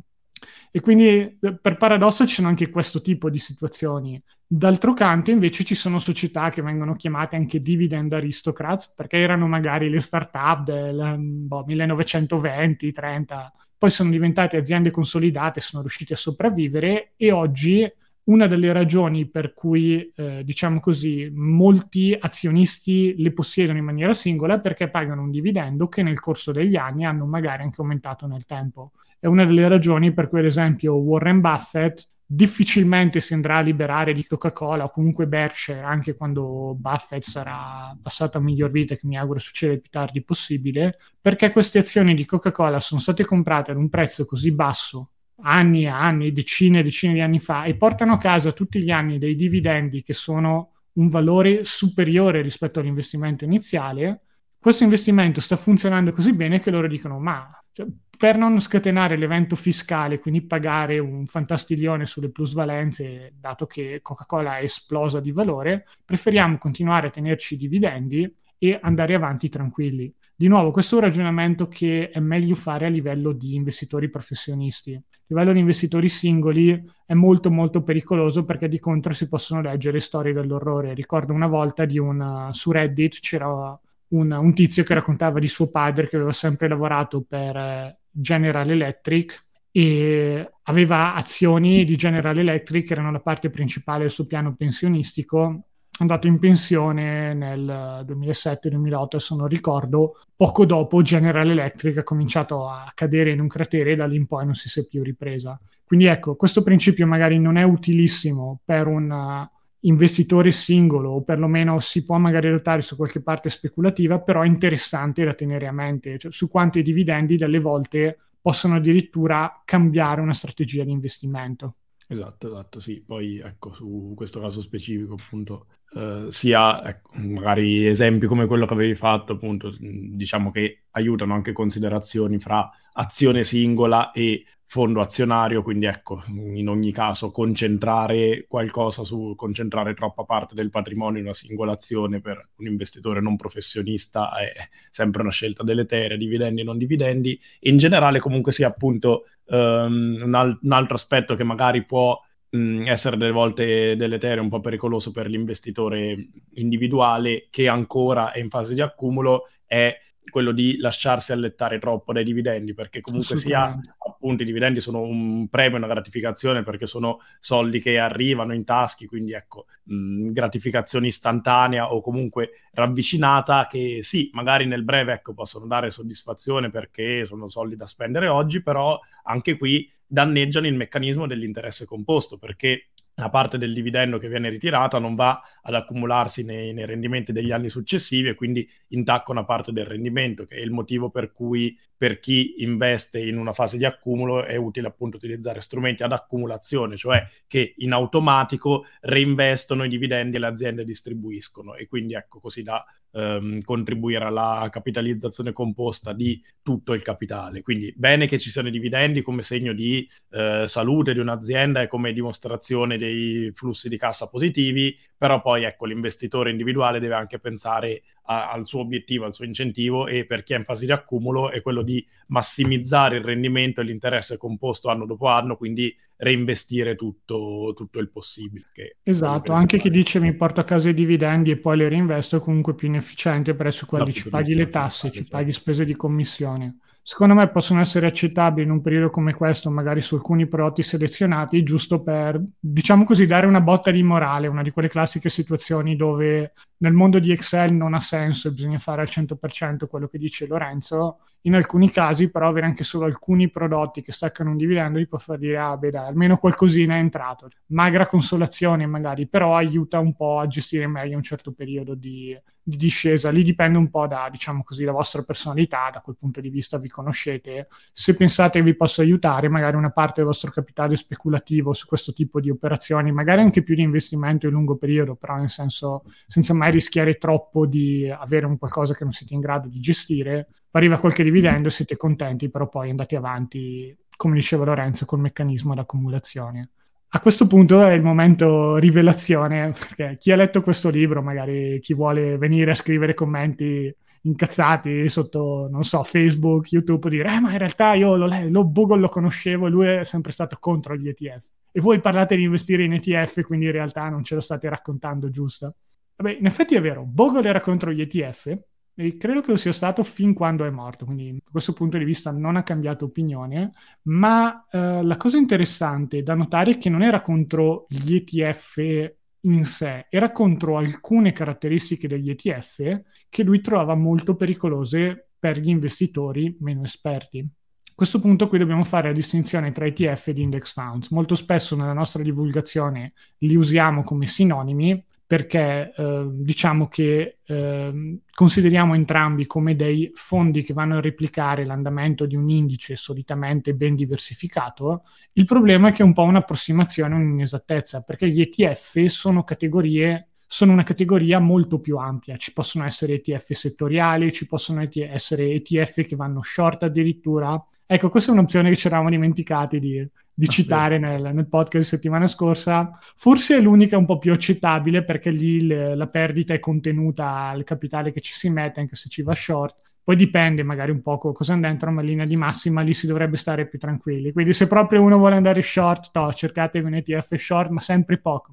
E quindi per paradosso ci sono anche questo tipo di situazioni. D'altro canto invece ci sono società che vengono chiamate anche dividend aristocrats perché erano magari le start-up del boh, 1920-30, poi sono diventate aziende consolidate, sono riuscite a sopravvivere e oggi una delle ragioni per cui, eh, diciamo così, molti azionisti le possiedono in maniera singola è perché pagano un dividendo che nel corso degli anni hanno magari anche aumentato nel tempo. È una delle ragioni per cui, ad esempio, Warren Buffett difficilmente si andrà a liberare di Coca-Cola o comunque Berkshire anche quando Buffett sarà passato a miglior vita, che mi auguro succeda il più tardi possibile, perché queste azioni di Coca-Cola sono state comprate ad un prezzo così basso anni e anni, decine e decine di anni fa e portano a casa tutti gli anni dei dividendi che sono un valore superiore rispetto all'investimento iniziale, questo investimento sta funzionando così bene che loro dicono ma cioè, per non scatenare l'evento fiscale, quindi pagare un fantastiglione sulle plusvalenze, dato che Coca-Cola è esplosa di valore, preferiamo continuare a tenerci i dividendi e andare avanti tranquilli Di nuovo, questo è un ragionamento che è meglio fare a livello di investitori professionisti. A livello di investitori singoli è molto molto pericoloso perché di contro si possono leggere storie dell'orrore. Ricordo una volta una, su Reddit c'era un, un tizio che raccontava di suo padre che aveva sempre lavorato per eh, General Electric e aveva azioni di General Electric che erano la parte principale del suo piano pensionistico andato in pensione nel 2007-2008, adesso non ricordo, poco dopo General Electric ha cominciato a cadere in un cratere e da lì in poi non si è più ripresa. Quindi ecco, questo principio magari non è utilissimo per un investitore singolo o perlomeno si può magari ruotare su qualche parte speculativa, però è interessante da tenere a mente, cioè su quanto i dividendi delle volte possono addirittura cambiare una strategia di investimento. Esatto, esatto, sì. Poi ecco, su questo caso specifico, appunto, eh, sia ecco, magari esempi come quello che avevi fatto, appunto, diciamo che aiutano anche considerazioni fra azione singola e fondo azionario, quindi ecco, in ogni caso concentrare qualcosa su, concentrare troppa parte del patrimonio in una singola azione per un investitore non professionista è sempre una scelta deleteria, dividendi e non dividendi, in generale comunque sia appunto um, un, al- un, altro aspetto che magari può mh, essere delle volte deleterio, un po' pericoloso per l'investitore individuale che ancora è in fase di accumulo, è quello di lasciarsi allettare troppo dai dividendi, perché comunque sia appunto i dividendi sono un premio, una gratificazione, perché sono soldi che arrivano in taschi, quindi ecco, mh, gratificazione istantanea o comunque ravvicinata che sì, magari nel breve ecco, possono dare soddisfazione perché sono soldi da spendere oggi, però anche qui danneggiano il meccanismo dell'interesse composto, perché la parte del dividendo che viene ritirata non va ad accumularsi nei, nei, rendimenti degli anni successivi e quindi intacca una parte del rendimento, che è il motivo per cui per chi investe in una fase di accumulo è utile appunto utilizzare strumenti ad accumulazione, cioè che in automatico reinvestono i dividendi e le aziende distribuiscono e quindi ecco così da ehm, contribuire alla capitalizzazione composta di tutto il capitale. Quindi bene che ci siano i dividendi come segno di eh, salute di un'azienda e come dimostrazione dei flussi di cassa positivi, però poi ecco l'investitore individuale deve anche pensare a, al suo obiettivo, al suo incentivo e per chi è in fase di accumulo è quello di massimizzare il rendimento e l'interesse composto anno dopo anno, quindi reinvestire tutto, tutto il possibile. esatto, anche chi dice mi porto a casa i dividendi e poi li reinvesto è comunque più inefficiente presso quelli ci paghi le tasse, ci paghi spese di commissione secondo me possono essere accettabili in un periodo come questo, magari su alcuni prodotti selezionati, giusto per, diciamo così, dare una botta di morale, una di quelle classiche situazioni dove nel mondo di Excel non ha senso e bisogna fare al 100% quello che dice Lorenzo. In alcuni casi, però, avere anche solo alcuni prodotti che staccano un dividendo gli può far dire, ah, beh, dai, almeno qualcosina è entrato. Magra consolazione, magari, però aiuta un po' a gestire meglio un certo periodo di, di discesa. Lì dipende un po' da, diciamo così, la vostra personalità, da quel punto di vista vi conoscete. Se pensate che vi possa aiutare, magari una parte del vostro capitale speculativo su questo tipo di operazioni, magari anche più di investimento in lungo periodo, però nel senso senza mai rischiare troppo di avere un qualcosa che non siete in grado di gestire, arriva qualche dividendo, siete contenti, però poi andate avanti, come diceva Lorenzo, col meccanismo d'accumulazione. A questo punto è il momento rivelazione, perché chi ha letto questo libro, magari chi vuole venire a scrivere commenti incazzati sotto, non so, Facebook, YouTube, dire, eh, ma in realtà io lo, lo Bogle lo conoscevo e lui è sempre stato contro gli ETF. E voi parlate di investire in ETF, quindi in realtà non ce lo state raccontando giusto. Vabbè, in effetti è vero, Bogle era contro gli ETF e credo che lo sia stato fin quando è morto, quindi da questo punto di vista non ha cambiato opinione, ma eh, la cosa interessante da notare è che non era contro gli ETF in sé, era contro alcune caratteristiche degli ETF che lui trovava molto pericolose per gli investitori meno esperti. A questo punto qui dobbiamo fare la distinzione tra ETF ed index funds. Molto spesso nella nostra divulgazione li usiamo come sinonimi perché eh, diciamo che eh, consideriamo entrambi come dei fondi che vanno a replicare l'andamento di un indice solitamente ben diversificato. Il problema è che è un po' un'approssimazione, un'inesattezza, perché gli ETF sono categorie sono una categoria molto più ampia. Ci possono essere ETF settoriali, ci possono essere ETF che vanno short addirittura. Ecco, questa è un'opzione che ci eravamo dimenticati di, di ah, citare nel, nel, podcast settimana scorsa. Forse è l'unica un po' più accettabile perché lì le, la perdita è contenuta al capitale che ci si mette, anche se ci va short. Poi dipende magari un po' cosa hanno dentro, ma in linea di massima lì si dovrebbe stare più tranquilli. Quindi se proprio uno vuole andare short, to, un ETF short, ma sempre poco.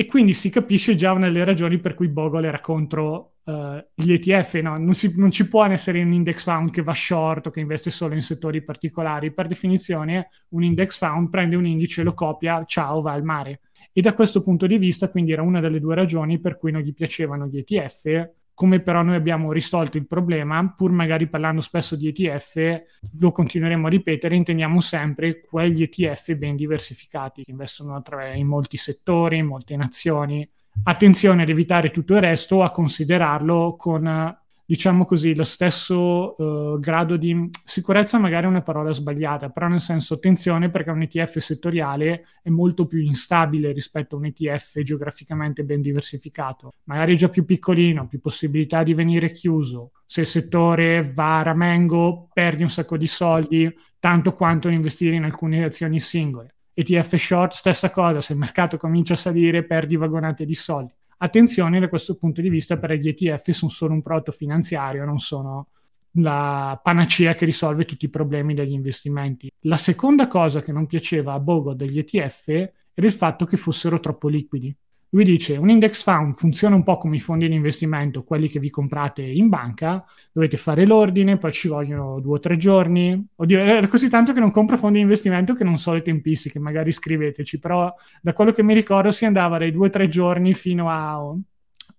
E quindi si capisce già una delle ragioni per cui Bogle era contro uh, gli ETF. No? Non, si, non, ci può essere un index fund che va short o che investe solo in settori particolari. Per definizione un index fund prende un indice, lo copia, ciao, va al mare. E da questo punto di vista, quindi era una delle due ragioni per cui non gli piacevano gli ETF, come però noi abbiamo risolto il problema, pur magari parlando spesso di ETF, lo continueremo a ripetere, intendiamo sempre quegli ETF ben diversificati che investono in molti settori, in molte nazioni. Attenzione ad evitare tutto il resto, a considerarlo con diciamo così, lo stesso uh, grado di sicurezza magari è una parola sbagliata, però nel senso attenzione perché un ETF settoriale è molto più instabile rispetto a un ETF geograficamente ben diversificato. Magari è già più piccolino, più possibilità di venire chiuso. Se il settore va a ramengo, perdi un sacco di soldi, tanto quanto investire in alcune azioni singole. ETF short, stessa cosa, se il mercato comincia a salire, perdi vagonate di soldi. Attenzione da questo punto di vista perché gli ETF sono solo un prodotto finanziario, non sono la panacea che risolve tutti i problemi degli investimenti. La seconda cosa che non piaceva a Bogo degli ETF era il fatto che fossero troppo liquidi. Lui dice un index fund funziona un po' come i fondi di investimento, quelli che vi comprate in banca, dovete fare l'ordine, poi ci vogliono due o tre giorni. Oddio, è così tanto che non compro fondi di investimento che non so le tempistiche, magari scriveteci, però da quello che mi ricordo si andava dai due o tre giorni fino a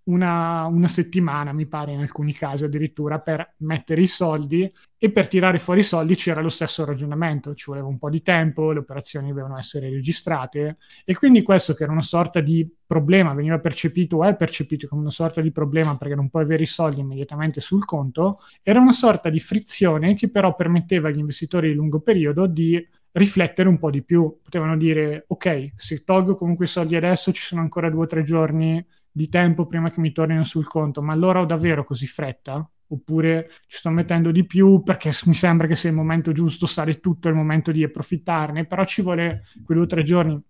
una, una, settimana, mi pare, in alcuni casi addirittura, per mettere i soldi e per tirare fuori i soldi c'era lo stesso ragionamento, ci voleva un po' di tempo, le operazioni dovevano essere registrate e quindi questo che era una sorta di problema, veniva percepito o è percepito come una sorta di problema perché non puoi avere i soldi immediatamente sul conto, era una sorta di frizione che però permetteva agli investitori di lungo periodo di riflettere un po' di più. Potevano dire, ok, se tolgo comunque i soldi adesso ci sono ancora due o tre giorni di tempo prima che mi tornino sul conto, ma allora ho davvero così fretta? Oppure ci sto mettendo di più perché mi sembra che sia il momento giusto, sale tutto, è il momento di approfittarne, però ci vuole quei due o tre giorni.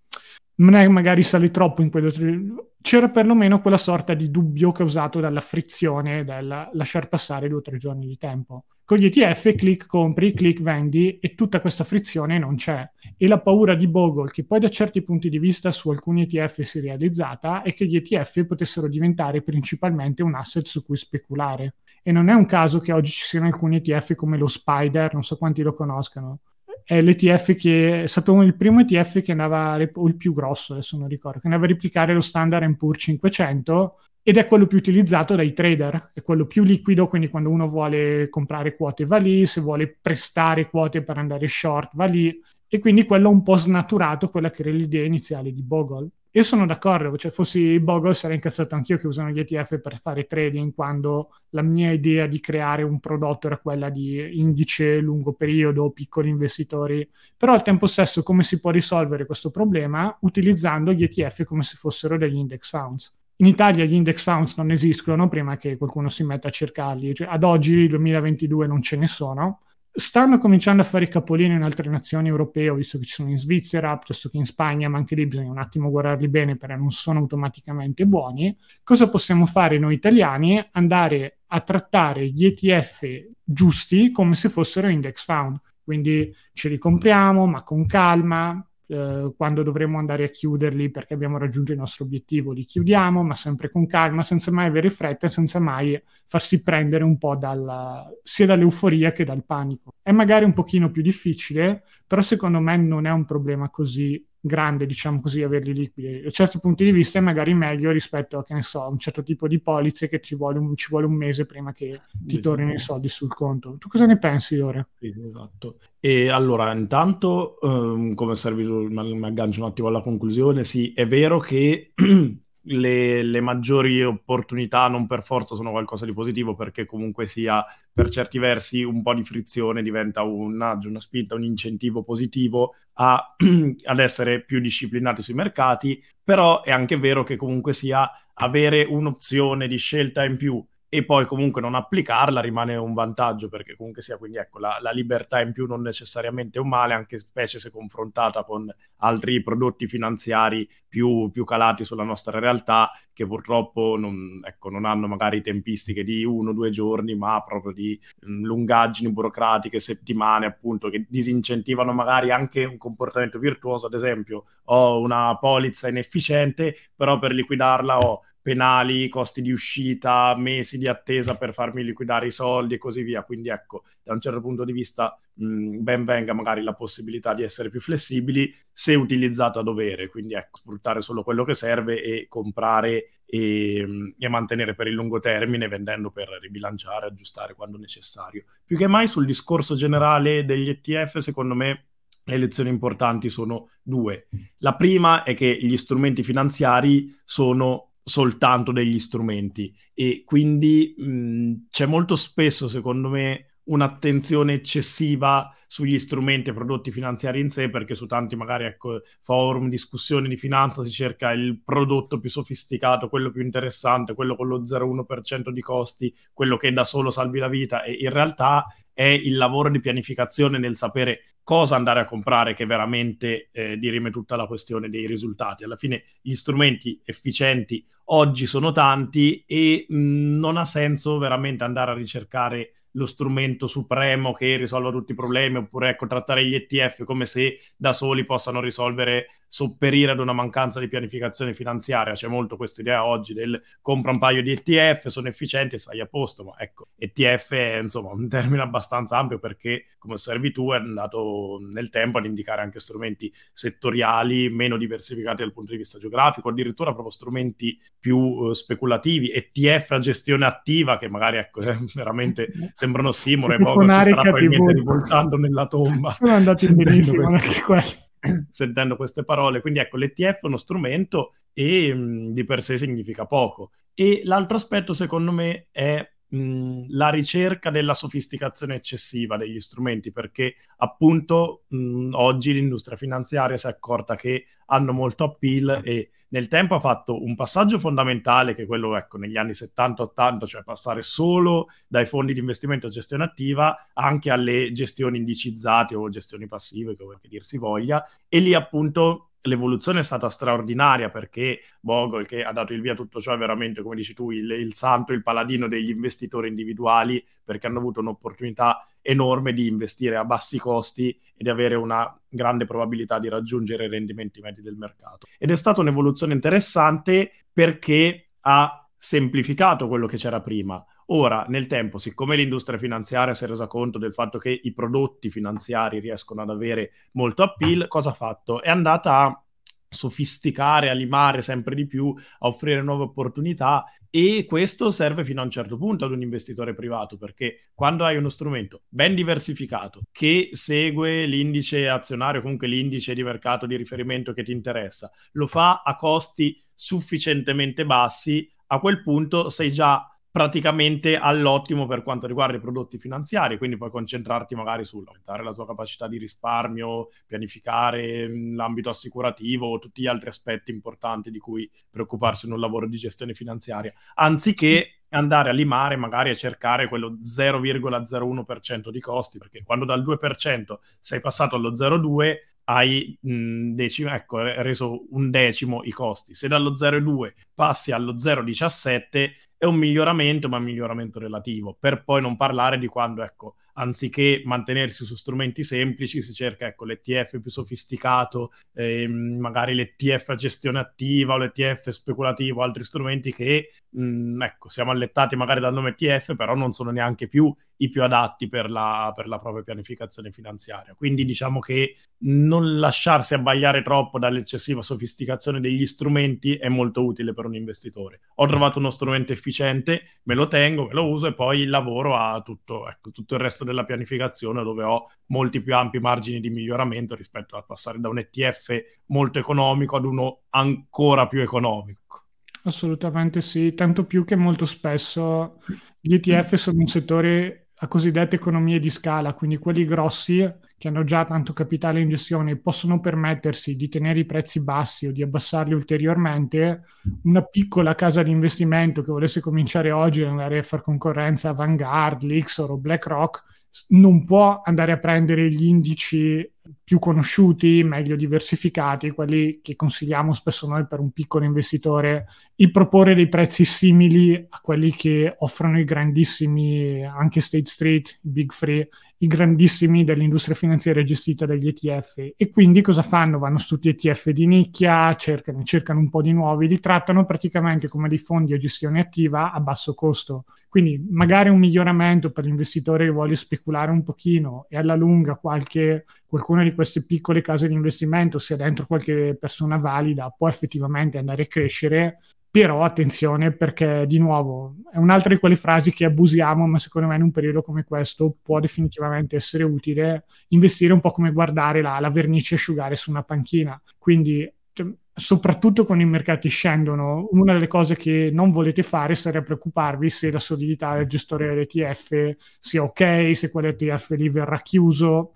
Non è magari sale troppo in quei due o tre giorni. C'era perlomeno quella sorta di dubbio causato dalla frizione del lasciar passare due o tre giorni di tempo. Con gli ETF click compri, click vendi e tutta questa frizione non c'è. E la paura di Bogle, che poi da certi punti di vista su alcuni ETF si è realizzata, è che gli ETF potessero diventare principalmente un asset su cui speculare. E non è un caso che oggi ci siano alcuni ETF come lo Spider, non so quanti lo conoscano. È l'ETF che è stato il primo ETF che andava, o il più grosso, adesso non ricordo, che andava a replicare lo Standard Poor's 500 ed è quello più utilizzato dai trader, è quello più liquido, quindi quando uno vuole comprare quote va lì, se vuole prestare quote per andare short va lì, e quindi quello ha un po' snaturato quella che era l'idea iniziale di Bogle. Io sono d'accordo, cioè fossi Bogle sarei incazzato anch'io che usano gli ETF per fare trading quando la mia idea di creare un prodotto era quella di indice lungo periodo, piccoli investitori, però al tempo stesso come si può risolvere questo problema utilizzando gli ETF come se fossero degli index funds. In Italia gli index funds non esistono prima che qualcuno si metta a cercarli, cioè, ad oggi, nel 2022, non ce ne sono. Stanno cominciando a fare i capolini in altre nazioni europee, ho visto che ci sono in Svizzera, piuttosto che in Spagna, ma anche lì bisogna un attimo guardarli bene perché non sono automaticamente buoni. Cosa possiamo fare noi italiani? Andare a trattare gli ETF giusti come se fossero index fund. Quindi ce li compriamo, ma con calma, eh, quando dovremo andare a chiuderli perché abbiamo raggiunto il nostro obiettivo, li chiudiamo, ma sempre con calma, senza mai avere fretta e senza mai farsi prendere un po' dalla, sia dall'euforia che dal panico. È magari un pochino più difficile, però secondo me non è un problema così grande, diciamo così, averli liquidi. Da certi punti di vista è magari meglio rispetto a, che ne so, un certo tipo di polizze che ci vuole un, ci vuole un mese prima che ti tornino i soldi sul conto. Tu cosa ne pensi, Lore? Sì, esatto. E allora, intanto, um, come servito, mi aggancio un attimo alla conclusione, sì, è vero che [clears throat] le, le, maggiori opportunità non per forza sono qualcosa di positivo perché comunque sia per certi versi un po' di frizione diventa un nudge, una spinta, un incentivo positivo a, [clears throat] ad essere più disciplinati sui mercati, però è anche vero che comunque sia avere un'opzione di scelta in più e poi comunque non applicarla rimane un vantaggio perché comunque sia quindi ecco la, la, libertà in più non necessariamente un male anche specie se confrontata con altri prodotti finanziari più, più calati sulla nostra realtà che purtroppo non, ecco, non hanno magari tempistiche di uno o due giorni ma proprio di mh, mm, lungaggini burocratiche settimane appunto che disincentivano magari anche un comportamento virtuoso ad esempio ho una polizza inefficiente però per liquidarla ho penali, costi di uscita, mesi di attesa per farmi liquidare i soldi e così via. Quindi ecco, da un certo punto di vista mh, ben venga magari la possibilità di essere più flessibili se utilizzato a dovere, quindi ecco, sfruttare solo quello che serve e comprare e, e, mantenere per il lungo termine, vendendo per ribilanciare, aggiustare quando necessario. Più che mai sul discorso generale degli ETF, secondo me le lezioni importanti sono due. La prima è che gli strumenti finanziari sono soltanto degli strumenti. E quindi mh, c'è molto spesso, secondo me, un'attenzione eccessiva sugli strumenti e prodotti finanziari in sé, perché su tanti magari ecco, forum, discussioni di finanza si cerca il prodotto più sofisticato, quello più interessante, quello con lo 0,1% di costi, quello che da solo salvi la vita e in realtà è il lavoro di pianificazione nel sapere cosa andare a comprare che veramente eh, dirime tutta la questione dei risultati. Alla fine gli strumenti efficienti oggi sono tanti e mh, non ha senso veramente andare a ricercare lo strumento supremo che risolva tutti i problemi, oppure ecco, trattare gli ETF come se da soli possano risolvere sopperire ad una mancanza di pianificazione finanziaria. C'è molto questa idea oggi del compra un paio di ETF, sono efficienti e stai a posto, ma ecco, ETF è insomma un termine abbastanza ampio perché, come osservi tu, è andato nel tempo ad indicare anche strumenti settoriali meno diversificati dal punto di vista geografico, addirittura proprio strumenti più uh, speculativi, ETF a gestione attiva che magari ecco, [laughs] veramente sembrano simore, poco si starà probabilmente rivoltando nella tomba. Sono andati [laughs] benissimo anche quelli. [clears throat] sentendo queste parole. Quindi ecco, l'ETF è uno strumento e mh, mm, di per sé significa poco. E l'altro aspetto, secondo me, è mh, mm, la ricerca della sofisticazione eccessiva degli strumenti, perché appunto mh, mm, oggi l'industria finanziaria si è accorta che hanno molto appeal e nel tempo ha fatto un passaggio fondamentale che è quello, ecco, negli anni 70-80, cioè passare solo dai fondi di investimento a gestione attiva anche alle gestioni indicizzate o gestioni passive, come dir si voglia, e lì appunto l'evoluzione è stata straordinaria perché Bogle, che ha dato il via a tutto ciò, è veramente, come dici tu, il, il santo, il paladino degli investitori individuali, perché hanno avuto un'opportunità enorme di investire a bassi costi e di avere una grande probabilità di raggiungere i rendimenti medi del mercato. Ed è stata un'evoluzione interessante perché ha semplificato quello che c'era prima. Ora, nel tempo, siccome l'industria finanziaria si è resa conto del fatto che i prodotti finanziari riescono ad avere molto appeal, cosa ha fatto? È andata a sofisticare, a limare sempre di più, a offrire nuove opportunità e questo serve fino a un certo punto ad un investitore privato perché quando hai uno strumento ben diversificato che segue l'indice azionario, comunque l'indice di mercato di riferimento che ti interessa, lo fa a costi sufficientemente bassi, a quel punto sei già praticamente all'ottimo per quanto riguarda i prodotti finanziari, quindi puoi concentrarti magari sull'aumentare la tua capacità di risparmio, pianificare l'ambito assicurativo o tutti gli altri aspetti importanti di cui preoccuparsi in un lavoro di gestione finanziaria, anziché andare a limare magari a cercare quello 0,01% di costi, perché quando dal 2% sei passato allo 0,2 hai decimo, ecco, reso un decimo i costi. Se dallo 0,2 passi allo 0,17 è un miglioramento, ma un miglioramento relativo, per poi non parlare di quando, ecco, anziché mantenersi su strumenti semplici, si cerca, ecco, l'ETF più sofisticato, ehm, magari l'ETF a gestione attiva o l'ETF speculativo, altri strumenti che, mh, mm, ecco, siamo allettati magari dal nome ETF, però non sono neanche più i più adatti per la, per la propria pianificazione finanziaria. Quindi diciamo che non lasciarsi abbagliare troppo dall'eccessiva sofisticazione degli strumenti è molto utile per un investitore. Ho trovato uno strumento efficiente, me lo tengo, me lo uso e poi lavoro a tutto, ecco, tutto il resto della pianificazione dove ho molti più ampi margini di miglioramento rispetto a passare da un ETF molto economico ad uno ancora più economico. Assolutamente sì, tanto più che molto spesso gli ETF sono un settore a cosiddette economie di scala, quindi quelli grossi che hanno già tanto capitale in gestione possono permettersi di tenere i prezzi bassi o di abbassarli ulteriormente, una piccola casa di investimento che volesse cominciare oggi ad andare a fare concorrenza a Vanguard, Lixor o BlackRock non può andare a prendere gli indici più conosciuti, meglio diversificati, quelli che consigliamo spesso noi per un piccolo investitore, e proporre dei prezzi simili a quelli che offrono i grandissimi, anche State Street, Big Free, i grandissimi dell'industria finanziaria gestita dagli ETF. E quindi cosa fanno? Vanno su tutti ETF di nicchia, cercano, cercano un po' di nuovi, li trattano praticamente come dei fondi a gestione attiva a basso costo. Quindi magari un miglioramento per l'investitore che vuole speculare un pochino e alla lunga qualche, qualcuna di queste piccole case di investimento, sia dentro qualche persona valida, può effettivamente andare a crescere. Però attenzione perché di nuovo è un'altra di quelle frasi che abusiamo, ma secondo me in un periodo come questo può definitivamente essere utile investire un po' come guardare la, la vernice asciugare su una panchina. Quindi cioè, soprattutto quando i mercati scendono, una delle cose che non volete fare sarebbe preoccuparvi se la solidità del gestore dell'ETF sia ok, se quell'ETF lì verrà chiuso.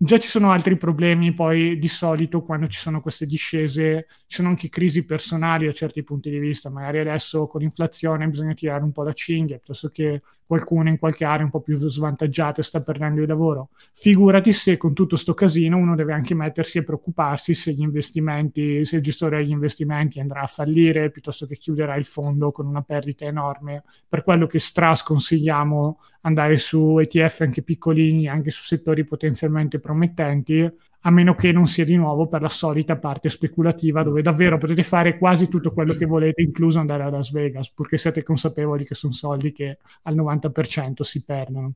Già ci sono altri problemi, poi di solito quando ci sono queste discese ci sono anche crisi personali a certi punti di vista, magari adesso con l'inflazione bisogna tirare un po' la cinghia, piuttosto che qualcuno in qualche area un po' più svantaggiata sta perdendo il lavoro. Figurati se con tutto sto casino uno deve anche mettersi a preoccuparsi se gli investimenti, se il gestore degli investimenti andrà a fallire piuttosto che chiuderà il fondo con una perdita enorme. Per quello che strasconsigliamo andare su ETF anche piccolini, anche su settori potenzialmente promettenti, a meno che non sia di nuovo per la solita parte speculativa dove davvero potete fare quasi tutto quello che volete, incluso andare a Las Vegas, purché siete consapevoli che sono soldi che al 90% si perdono.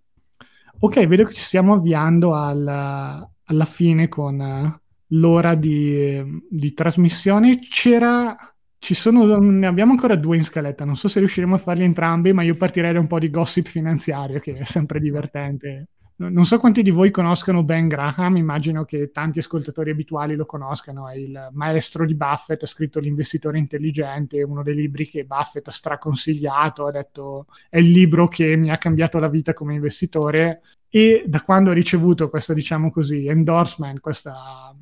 Ok, vedo che ci stiamo avviando al, alla fine con uh, l'ora di, di trasmissione. C'era ci sono, ne abbiamo ancora due in scaletta, non so se riusciremo a farli entrambi, ma io partirei da un po' di gossip finanziario, che è sempre divertente. Non so quanti di voi conoscano Ben Graham, immagino che tanti ascoltatori abituali lo conoscano, è il maestro di Buffett, ha scritto L'investitore intelligente, uno dei libri che Buffett ha straconsigliato, ha detto è il libro che mi ha cambiato la vita come investitore. E da quando ha ricevuto questa, diciamo così, endorsement, questa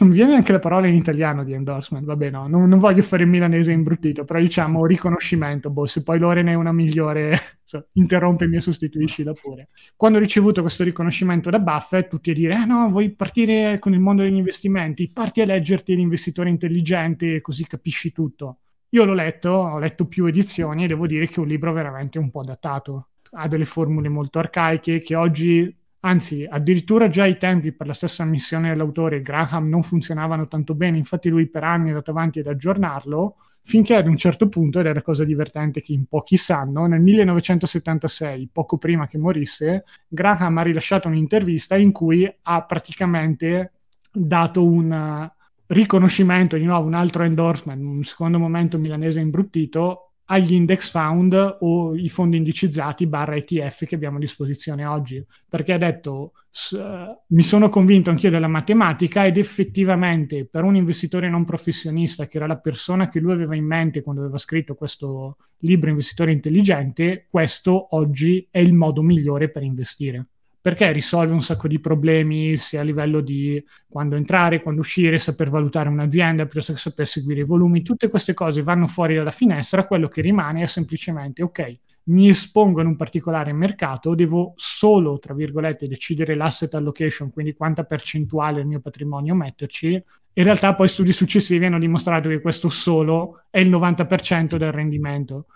non [laughs] viene anche la parola in italiano di endorsement, vabbè no, non, non voglio fare il milanese imbruttito, però diciamo riconoscimento, boh, se poi Loren è una migliore, [laughs] so, interrompimi e sostituisci pure. Quando ho ricevuto questo riconoscimento da Buffett, tutti a dire, eh no, vuoi partire con il mondo degli investimenti, parti a leggerti l'investitore intelligente così capisci tutto. Io l'ho letto, ho letto più edizioni e devo dire che è un libro veramente un po' datato. Ha delle formule molto arcaiche che oggi Anzi, addirittura già ai tempi, per la stessa missione dell'autore, Graham non funzionavano tanto bene, infatti lui per anni è andato avanti ad aggiornarlo, finché ad un certo punto, ed è la cosa divertente che in pochi sanno, nel 1976, poco prima che morisse, Graham ha rilasciato un'intervista in cui ha praticamente dato un riconoscimento, di nuovo un altro endorsement, un secondo momento milanese imbruttito, agli index fund o i fondi indicizzati barra ETF che abbiamo a disposizione oggi. Perché ha detto, s- mi sono convinto anch'io della matematica ed effettivamente per un investitore non professionista, che era la persona che lui aveva in mente quando aveva scritto questo libro Investitore Intelligente, questo oggi è il modo migliore per investire perché risolve un sacco di problemi sia a livello di quando entrare, quando uscire, saper valutare un'azienda, piuttosto che saper seguire i volumi, tutte queste cose vanno fuori dalla finestra, quello che rimane è semplicemente ok, mi espongo in un particolare mercato, devo solo, tra virgolette, decidere l'asset allocation, quindi quanta percentuale del mio patrimonio metterci. In realtà poi studi successivi hanno dimostrato che questo solo è il 90% del rendimento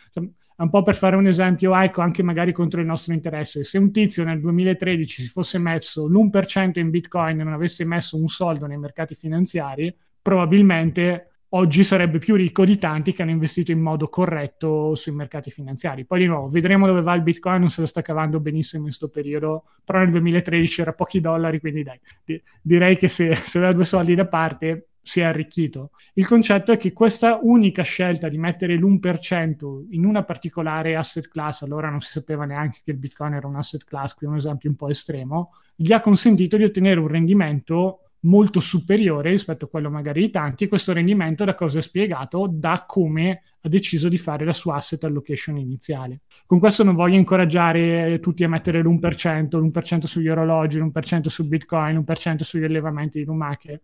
un po' per fare un esempio, ecco, anche magari contro il nostro interesse. Se un tizio nel 2013 si fosse messo l'1% in Bitcoin e non avesse messo un soldo nei mercati finanziari, probabilmente oggi sarebbe più ricco di tanti che hanno investito in modo corretto sui mercati finanziari. Poi di nuovo, vedremo dove va il Bitcoin, non se lo sta cavando benissimo in questo periodo, però nel 2013 era pochi dollari, quindi dai, di- direi che se, se aveva due soldi da parte si è arricchito. Il concetto è che questa unica scelta di mettere l'1% in una particolare asset class, allora non si sapeva neanche che il Bitcoin era un asset class, qui è un esempio un po' estremo, gli ha consentito di ottenere un rendimento molto superiore rispetto a quello magari di tanti e questo rendimento da cosa è spiegato? Da come ha deciso di fare la sua asset allocation iniziale. Con questo non voglio incoraggiare tutti a mettere l'1%, l'1% sugli orologi, l'1% su Bitcoin, l'1% sugli allevamenti di lumache.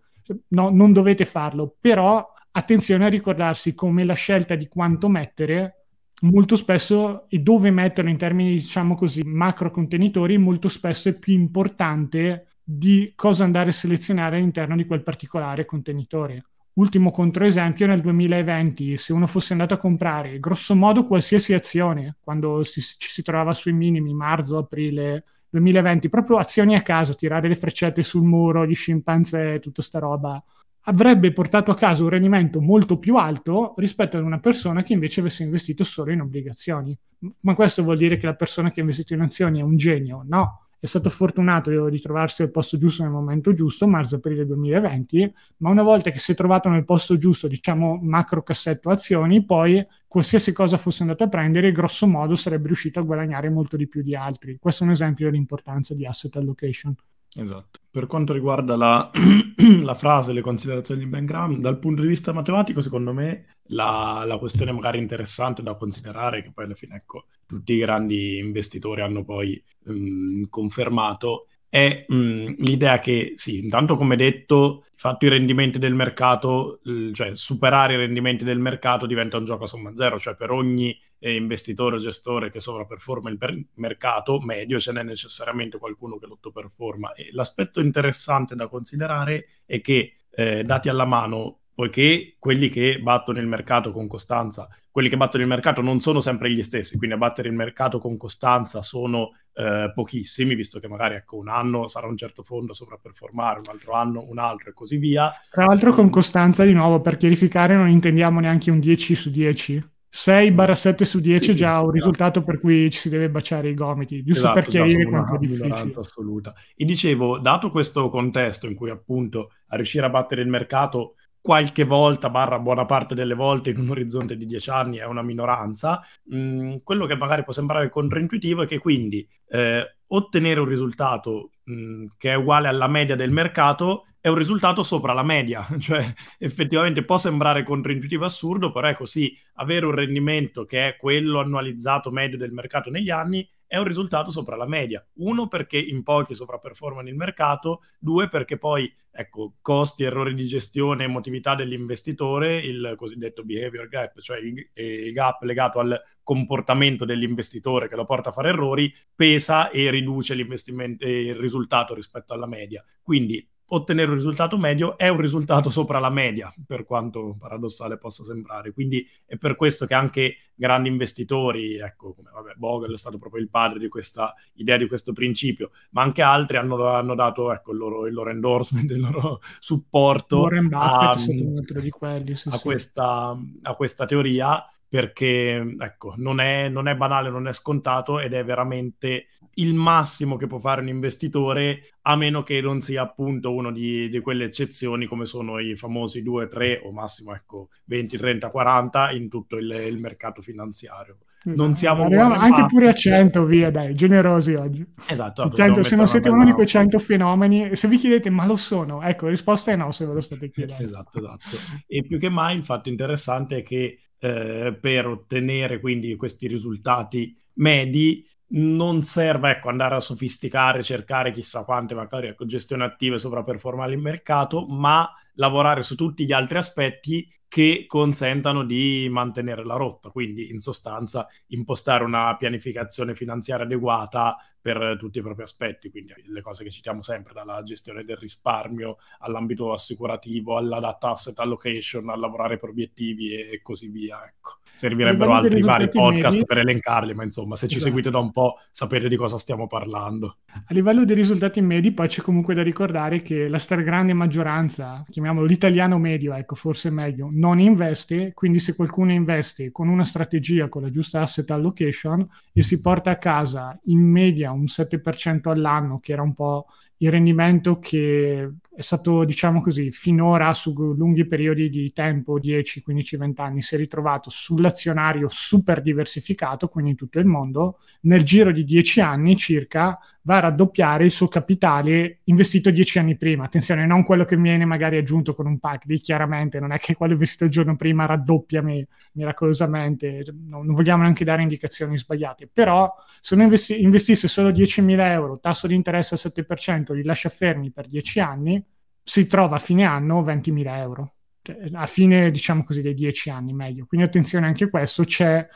No, non dovete farlo, però attenzione a ricordarsi come la scelta di quanto mettere molto spesso e dove metterlo in termini diciamo così macro contenitori molto spesso è più importante di cosa andare a selezionare all'interno di quel particolare contenitore. Ultimo controesempio, nel 2020, se uno fosse andato a comprare grosso modo qualsiasi azione, quando si, ci si trovava sui minimi, marzo, aprile 2020, proprio azioni a caso, tirare le freccette sul muro, gli scimpanzé, tutta sta roba, avrebbe portato a casa un rendimento molto più alto rispetto ad una persona che invece avesse investito solo in obbligazioni. Ma questo vuol dire che la persona che ha investito in azioni è un genio? No è stato fortunato di trovarsi al posto giusto nel momento giusto, marzo-aprile 2020, ma una volta che si è trovato nel posto giusto, diciamo macro cassetto azioni, poi qualsiasi cosa fosse andato a prendere, grosso modo sarebbe riuscito a guadagnare molto di più di altri. Questo è un esempio dell'importanza di asset allocation. Esatto. Per quanto riguarda la, [clears throat] la frase, le considerazioni di Ben Graham, dal punto di vista matematico, secondo me la, la, questione magari interessante da considerare, che poi alla fine, ecco, tutti i grandi investitori hanno poi um, confermato, è mh, l'idea che, sì, intanto come detto, fatto i rendimenti del mercato, cioè superare i rendimenti del mercato diventa un gioco a somma zero, cioè per ogni eh, investitore o gestore che sovraperforma il per- mercato medio ce n'è necessariamente qualcuno che lo performa. E l'aspetto interessante da considerare è che, eh, dati alla mano, poiché quelli che battono il mercato con costanza, quelli che battono il mercato non sono sempre gli stessi, quindi a battere il mercato con costanza sono eh, pochissimi, visto che magari ecco, un anno sarà un certo fondo a sovrapperformare, un altro anno un altro e così via. Tra l'altro con costanza, di nuovo, per chiarificare, non intendiamo neanche un 10 su 10. 6-7 su 10 sì, è già un risultato per cui ci si deve baciare i gomiti, giusto esatto, per chiarire quanto è difficile. assoluta. E dicevo, dato questo contesto in cui appunto a riuscire a battere il mercato qualche volta, barra buona parte delle volte in un orizzonte di dieci anni è una minoranza, mh, mm, quello che magari può sembrare controintuitivo è che quindi eh, ottenere un risultato mh, mm, che è uguale alla media del mercato è un risultato sopra la media, [laughs] cioè effettivamente può sembrare controintuitivo assurdo, però è così, avere un rendimento che è quello annualizzato medio del mercato negli anni è un risultato sopra la media. Uno, perché in pochi sovraperformano il mercato, due, perché poi, ecco, costi, errori di gestione, emotività dell'investitore, il cosiddetto behavior gap, cioè il, il gap legato al comportamento dell'investitore che lo porta a fare errori, pesa e riduce il risultato rispetto alla media. Quindi ottenere un risultato medio è un risultato sopra la media, per quanto paradossale possa sembrare. Quindi è per questo che anche grandi investitori, ecco, come vabbè, Bogle è stato proprio il padre di questa idea, di questo principio, ma anche altri hanno, hanno dato ecco, il, loro, il, loro, endorsement, il loro supporto Warren Buffett, a, un altro di quelli, sì, a, sì. Questa, a questa teoria perché ecco, non è, non è, banale, non è scontato ed è veramente il massimo che può fare un investitore, a meno che non sia appunto uno di, di quelle eccezioni come sono i famosi 2, 3 o massimo ecco, 20, 30, 40 in tutto il, il mercato finanziario. Non siamo Arriviamo anche Buffett. pure a 100, via, dai, generosi oggi. Esatto. 100, se non siete uno di quei 100 fenomeni, se vi chiedete, ma lo sono? Ecco, la risposta è no, se ve lo state [laughs] chiedendo. esatto, esatto. E più che mai il fatto interessante è che eh, per ottenere quindi questi risultati medi non serve ecco, andare a sofisticare, cercare chissà quante magari ecco, gestione attive sovraperformare il mercato, ma lavorare su tutti gli altri aspetti che consentano di mantenere la rotta, quindi in sostanza impostare una pianificazione finanziaria adeguata per tutti i propri aspetti, quindi le cose che citiamo sempre, dalla gestione del risparmio all'ambito assicurativo, alla data asset allocation, a lavorare per obiettivi e, così via. Ecco. Servirebbero altri vari podcast medi, per elencarli, ma insomma, se ci esatto. seguite da un po' sapete di cosa stiamo parlando. A livello dei risultati medi, poi c'è comunque da ricordare che la stragrande maggioranza, chiamiamolo l'italiano medio, ecco, forse meglio, non investe, quindi se qualcuno investe con una strategia, con la giusta asset allocation e si porta a casa in media un 7% all'anno, che era un po' il rendimento che è stato, diciamo così, finora su lunghi periodi di tempo, 10, 15, 20 anni, si è ritrovato sull'azionario super diversificato, quindi in tutto il mondo, nel giro di 10 anni circa va a raddoppiare il suo capitale investito dieci anni prima. Attenzione, non quello che viene magari aggiunto con un pack, lì chiaramente non è che quello investito il giorno prima raddoppia mi- miracolosamente, non, non, vogliamo neanche dare indicazioni sbagliate, però se uno investi- investisse solo 10.000 euro, tasso di interesse al 7%, li lascia fermi per dieci anni, si trova a fine anno 20.000 euro cioè, a fine, diciamo così, dei dieci anni meglio. Quindi attenzione anche a questo, c'è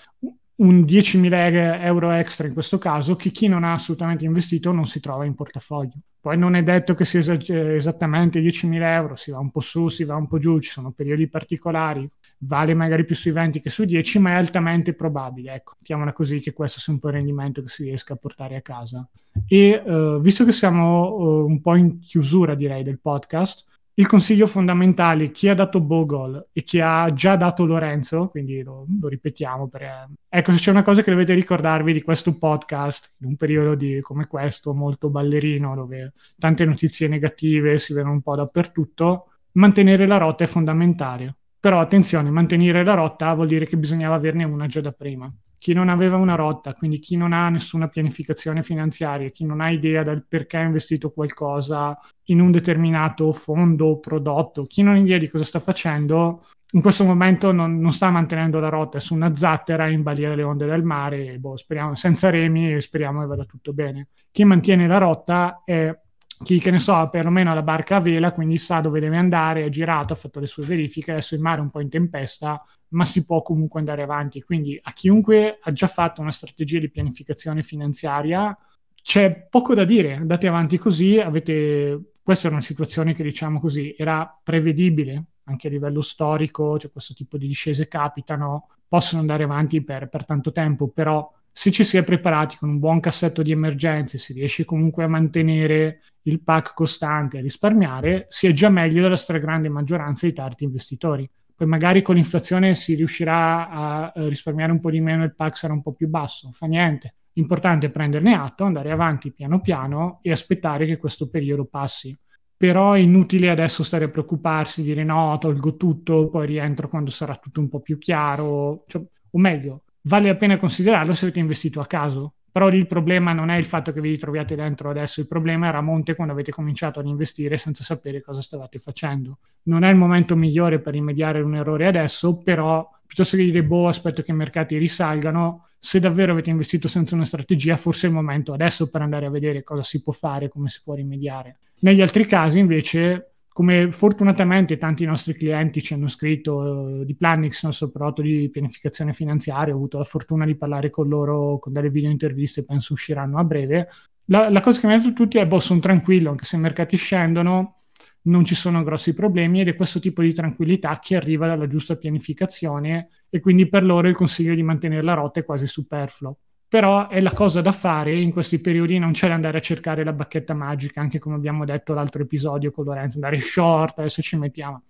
un 10.000 euro extra in questo caso che chi non ha assolutamente investito non si trova in portafoglio. Poi non è detto che sia esattamente 10.000 euro, si va un po' su, si va un po' giù, ci sono periodi particolari, vale magari più sui 20 che sui 10, ma è altamente probabile. Ecco, mettiamola così che questo sia un po' il rendimento che si riesca a portare a casa. E uh, visto che siamo uh, un po' in chiusura, direi, del podcast, il consiglio fondamentale, chi ha dato Bogle e chi ha già dato Lorenzo, quindi lo, lo ripetiamo, perché, ecco, se c'è una cosa che dovete ricordarvi di questo podcast, in un periodo di, come questo, molto ballerino, dove tante notizie negative si vedono un po' dappertutto, mantenere la rotta è fondamentale. Però attenzione, mantenere la rotta vuol dire che bisognava averne una già da prima chi non aveva una rotta, quindi chi non ha nessuna pianificazione finanziaria, chi non ha idea del perché ha investito qualcosa in un determinato fondo o prodotto, chi non ha idea di cosa sta facendo, in questo momento non, non sta mantenendo la rotta, è su una zattera in balia delle onde del mare, boh, speriamo, senza remi e speriamo che vada tutto bene. Chi mantiene la rotta è chi che ne so, perlomeno la barca a vela, quindi sa dove deve andare, è girato, ha fatto le sue verifiche, adesso il mare è un po' in tempesta, ma si può comunque andare avanti. Quindi a chiunque ha già fatto una strategia di pianificazione finanziaria, c'è poco da dire, andate avanti così, avete... questa è una situazione che diciamo così era prevedibile anche a livello storico, cioè questo tipo di discese capitano, possono andare avanti per, per tanto tempo, però se ci si è preparati con un buon cassetto di emergenze, si riesce comunque a mantenere il pack costante, a risparmiare, si è già meglio della stragrande maggioranza di tanti investitori poi magari con l'inflazione si riuscirà a eh, risparmiare un po' di meno, il pack sarà un po' più basso, non fa niente. L'importante è prenderne atto, andare avanti piano piano e aspettare che questo periodo passi. Però è inutile adesso stare a preoccuparsi, dire no, tolgo tutto, poi rientro quando sarà tutto un po' più chiaro. Cioè, o meglio, vale la pena considerarlo se avete investito a caso. Però lì il problema non è il fatto che vi ritroviate dentro adesso, il problema era a monte quando avete cominciato ad investire senza sapere cosa stavate facendo. Non è il momento migliore per rimediare un errore adesso, però piuttosto che dire boh, aspetto che i mercati risalgano, se davvero avete investito senza una strategia, forse è il momento adesso per andare a vedere cosa si può fare, come si può rimediare. Negli altri casi invece come fortunatamente tanti nostri clienti ci hanno scritto eh, di Planix, nostro prodotto di pianificazione finanziaria, ho avuto la fortuna di parlare con loro con delle video interviste, penso usciranno a breve. La, la cosa che mi hanno detto tutti è, boh, sono tranquillo, anche se i mercati scendono, non ci sono grossi problemi ed è questo tipo di tranquillità che arriva dalla giusta pianificazione e quindi per loro il consiglio di mantenere la rotta è quasi superfluo però è la cosa da fare in questi periodi non c'è da andare a cercare la bacchetta magica anche come abbiamo detto l'altro episodio con Lorenzo andare short adesso ci mettiamo.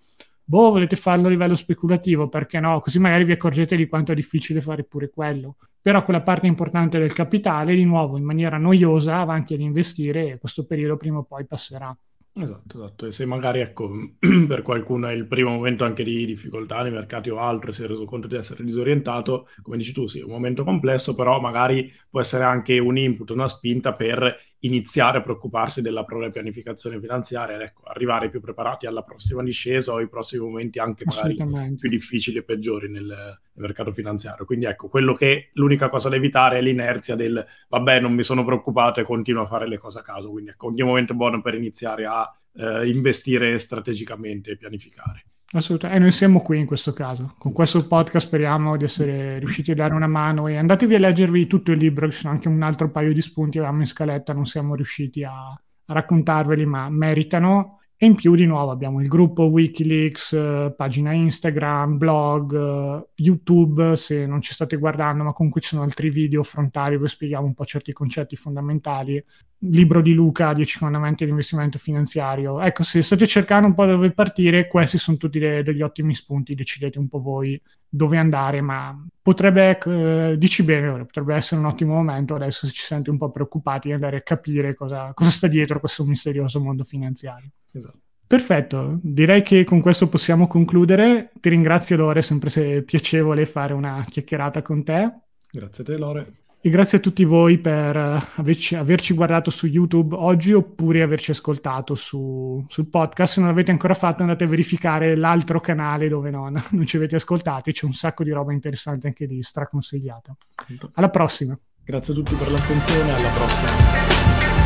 Boh volete farlo a livello speculativo perché no? Così magari vi accorgete di quanto è difficile fare pure quello. Però quella parte importante del capitale di nuovo in maniera noiosa avanti ad investire e questo periodo prima o poi passerà Esatto, esatto. E se magari, ecco, [clears throat] per qualcuno è il primo momento anche di difficoltà nei mercati o altro, si è reso conto di essere disorientato, come dici tu, sì, è un momento complesso, però magari può essere anche un input, una spinta per iniziare a preoccuparsi della propria pianificazione finanziaria, ecco, arrivare più preparati alla prossima discesa o ai prossimi momenti anche magari più difficili e peggiori nel, mercato finanziario. Quindi ecco, quello che l'unica cosa da evitare è l'inerzia del vabbè, non mi sono preoccupato e continuo a fare le cose a caso. Quindi ecco, ogni momento è buono per iniziare a eh, investire strategicamente e pianificare. Assolutamente, e noi siamo qui in questo caso. Con questo podcast speriamo di essere riusciti a dare una mano e andatevi a leggervi tutto il libro, ci sono anche un altro paio di spunti, avevamo in scaletta, non siamo riusciti a, a raccontarveli, ma meritano. E in più, di nuovo, abbiamo il gruppo Wikileaks, eh, pagina Instagram, blog, eh, YouTube, se non ci state guardando, ma comunque ci sono altri video frontali dove spieghiamo un po' certi concetti fondamentali. Libro di Luca, 10 fondamenti di investimento finanziario. Ecco, se state cercando un po' dove partire, questi sono tutti de- degli ottimi spunti, decidete un po' voi dove andare, ma potrebbe, eh, dici bene, potrebbe essere un ottimo momento adesso se ci sente un po' preoccupati di andare a capire cosa, cosa sta dietro questo misterioso mondo finanziario. Esatto. Perfetto, direi che con questo possiamo concludere. Ti ringrazio Lore, è sempre piacevole fare una chiacchierata con te. Grazie a te Lore. E grazie a tutti voi per eh, averci, averci guardato su YouTube oggi oppure averci ascoltato su, sul podcast. Se non l'avete ancora fatto andate a verificare l'altro canale dove non, [laughs] non ci avete ascoltati, c'è un sacco di roba interessante anche lì, straconsigliata. Alla prossima! Grazie a tutti per l'attenzione, alla prossima!